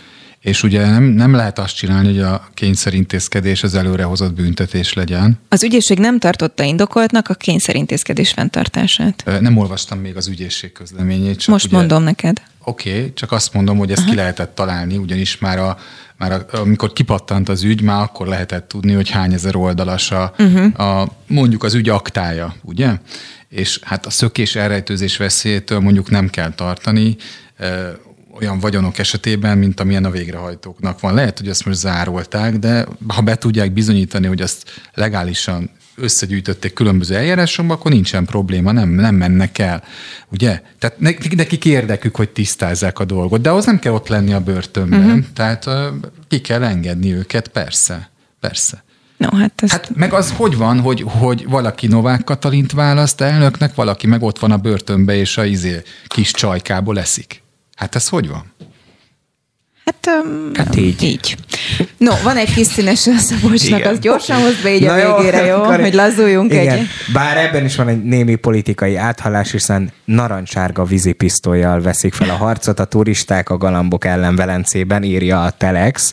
és ugye nem, nem lehet azt csinálni, hogy a kényszerintézkedés az előrehozott büntetés legyen. Az ügyészség nem tartotta indokoltnak a kényszerintézkedés fenntartását. Nem olvastam még az ügyészség közleményét. Csak Most ugye, mondom neked. Oké, okay, csak azt mondom, hogy ezt Aha. ki lehetett találni, ugyanis már a már amikor kipattant az ügy, már akkor lehetett tudni, hogy hány ezer oldalas a, uh-huh. a mondjuk az ügy aktája, ugye? És hát a szökés elrejtőzés veszélyétől mondjuk nem kell tartani, olyan vagyonok esetében, mint amilyen a végrehajtóknak van. Lehet, hogy ezt most zárolták, de ha be tudják bizonyítani, hogy azt legálisan összegyűjtötték különböző eljárásokba, akkor nincsen probléma, nem, nem mennek el. Ugye? Tehát nekik érdekük, hogy tisztázzák a dolgot, de ahhoz nem kell ott lenni a börtönben. Uh-huh. Tehát uh, ki kell engedni őket, persze. Persze. No, hát, ezt... hát meg az hogy van, hogy, hogy valaki Novák Katalint választ elnöknek, valaki meg ott van a börtönbe, és a izé kis csajkából eszik. Hát ez hogy van? Hát, um, Hát így. így. No, van egy kis színes a Szabolcsnak, Igen. az gyorsan hozd be így Na a jó, végére, jó? akkor- Hogy lazuljunk Igen. egy... Bár ebben is van egy némi politikai áthalás, hiszen narancsárga vízipisztolyjal veszik fel a harcot a turisták a galambok ellen Velencében, írja a Telex.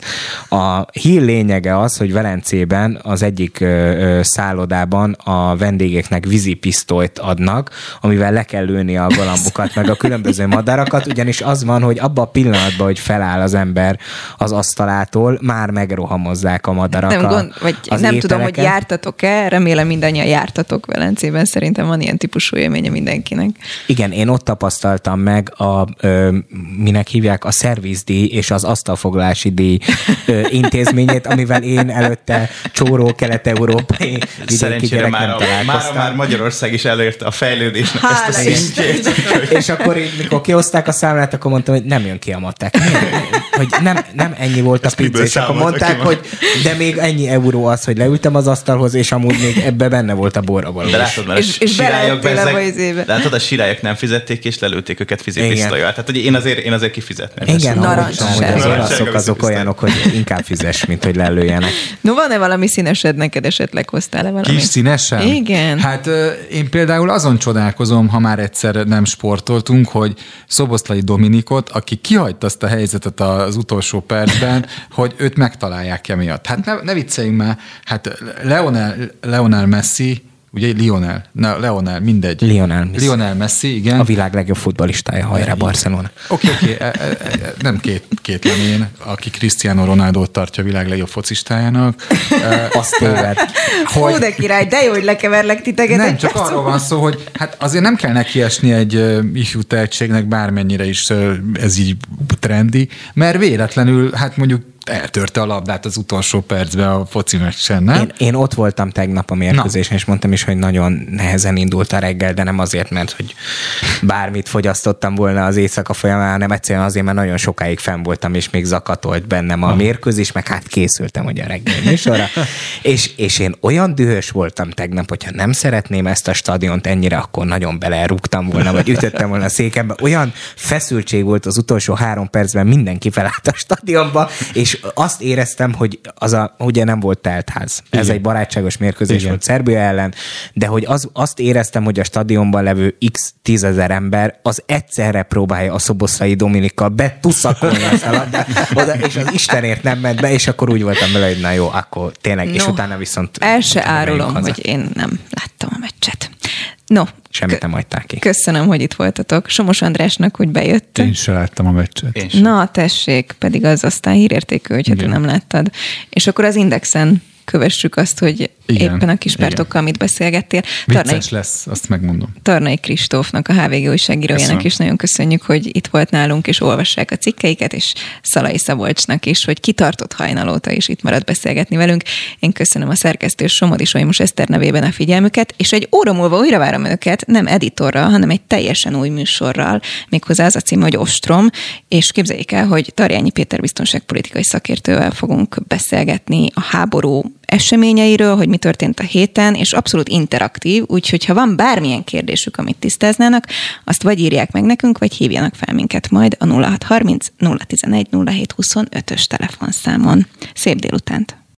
A hír lényege az, hogy Velencében az egyik ö, ö, szállodában a vendégeknek vízipisztolyt adnak, amivel le kell lőni a galambokat, meg a különböző madarakat, ugyanis az van, hogy abban a pillanatban, hogy feláll az ember az asztalától, már megrohamozzák a madarak Nem, a, gond, vagy az nem tudom, hogy jártatok-e, remélem mindannyian jártatok Velencében, szerintem van ilyen típusú élménye mindenkinek. Igen, én ott tapasztaltam meg a, ö, minek hívják, a szervizdíj és az asztalfoglalási díj ö, intézményét, amivel én előtte csóró kelet-európai vidéki Szerencsére gyerek már, nem a, már, Magyarország is elérte a fejlődésnek Hála ezt a szintjét. És akkor így, mikor kihozták a számlát, akkor mondtam, hogy nem jön ki a matek. Hogy nem, nem ennyi volt a pizza, és akkor mondták, hogy de még ennyi euró az, hogy leültem az asztalhoz, és amúgy még ebbe benne volt a borra való. De látod, mert És- a és sirályok bezzeg-. Látod, a sirályok nem fizették, és lelőtték őket fizipisztolyal. Tehát, hogy én azért, én azért kifizetném. Igen, Narancs hogy az olaszok azok olyanok, hogy inkább fizes, mint hogy lelőjenek. No, van-e valami színesed neked esetleg hoztál-e valami? Kis színesen? Igen. Hát én például azon csodálkozom, ha már egyszer nem sportoltunk, hogy Szoboszlai Dominikot, aki kihagyta azt a helyzetet az utolsó percben, hogy őt megtalálják emiatt. Hát ne, ne vicceljünk már, hát Leonel, Leonel Messi, ugye Lionel, ne, Leonel, mindegy. Lionel Messi. Lionel Messi, igen. A világ legjobb futballistája, hajrá Barcelona. Oké, oké, e- e- e- nem két, két lemén, aki Cristiano Ronaldo tartja a világ legjobb focistájának. Azt téved. Hú, de király, de jó, hogy lekeverlek titeket. Nem, egy csak arról van szó, hogy hát azért nem kell nekiesni egy uh, ifjú tehetségnek, bármennyire is ez így trendi, mert véletlenül, hát mondjuk eltörte a labdát az utolsó percben a foci meccsen, nem? Én, én ott voltam tegnap a mérkőzésen, és mondtam is, hogy nagyon nehezen indult a reggel, de nem azért, mert hogy bármit fogyasztottam volna az éjszaka folyamán, hanem egyszerűen azért, mert nagyon sokáig fenn voltam, és még zakatolt bennem a mérkőzés, meg hát készültem ugye a reggel műsorra. és, és én olyan dühös voltam tegnap, hogyha nem szeretném ezt a stadiont ennyire, akkor nagyon belerúgtam volna, vagy ütöttem volna a székembe. Olyan feszültség volt az utolsó három percben, mindenki felállt a stadionba, és azt éreztem, hogy az a, ugye nem volt teltház. Ez egy barátságos mérkőzés Igen. volt Szerbia ellen, de hogy az, azt éreztem, hogy a stadionban levő x tízezer ember az egyszerre próbálja a szoboszlai Dominikkal betuszakolni a labdát, oda, és az Istenért nem ment be, és akkor úgy voltam vele, hogy na jó, akkor tényleg, és No, utána viszont... El se árulom, hogy én nem láttam a meccset. No, Semmit nem hagyták ki. Köszönöm, hogy itt voltatok. Somos Andrásnak, hogy bejött. Én sem láttam a meccset. Én sem. Na, tessék, pedig az aztán hírértékű, hogyha te Igen. nem láttad. És akkor az Indexen kövessük azt, hogy Igen, éppen a kispártokkal mit beszélgettél. Vicces Tarnai, lesz, azt megmondom. Tarnai Kristófnak, a HVG újságírójának Köszönöm. is nagyon köszönjük, hogy itt volt nálunk, és olvassák a cikkeiket, és Szalai Szabolcsnak is, hogy kitartott hajnalóta is itt maradt beszélgetni velünk. Én köszönöm a szerkesztő Somodi Solymos Eszter nevében a figyelmüket, és egy óra múlva újra várom önöket, nem editorral, hanem egy teljesen új műsorral, méghozzá az a cím, hogy Ostrom, és képzeljék el, hogy Tarjányi Péter biztonságpolitikai szakértővel fogunk beszélgetni a háború eseményeiről, hogy mi történt a héten, és abszolút interaktív, úgyhogy ha van bármilyen kérdésük, amit tisztáznának, azt vagy írják meg nekünk, vagy hívjanak fel minket majd a 0630 011 0725-ös telefonszámon. Szép délutánt!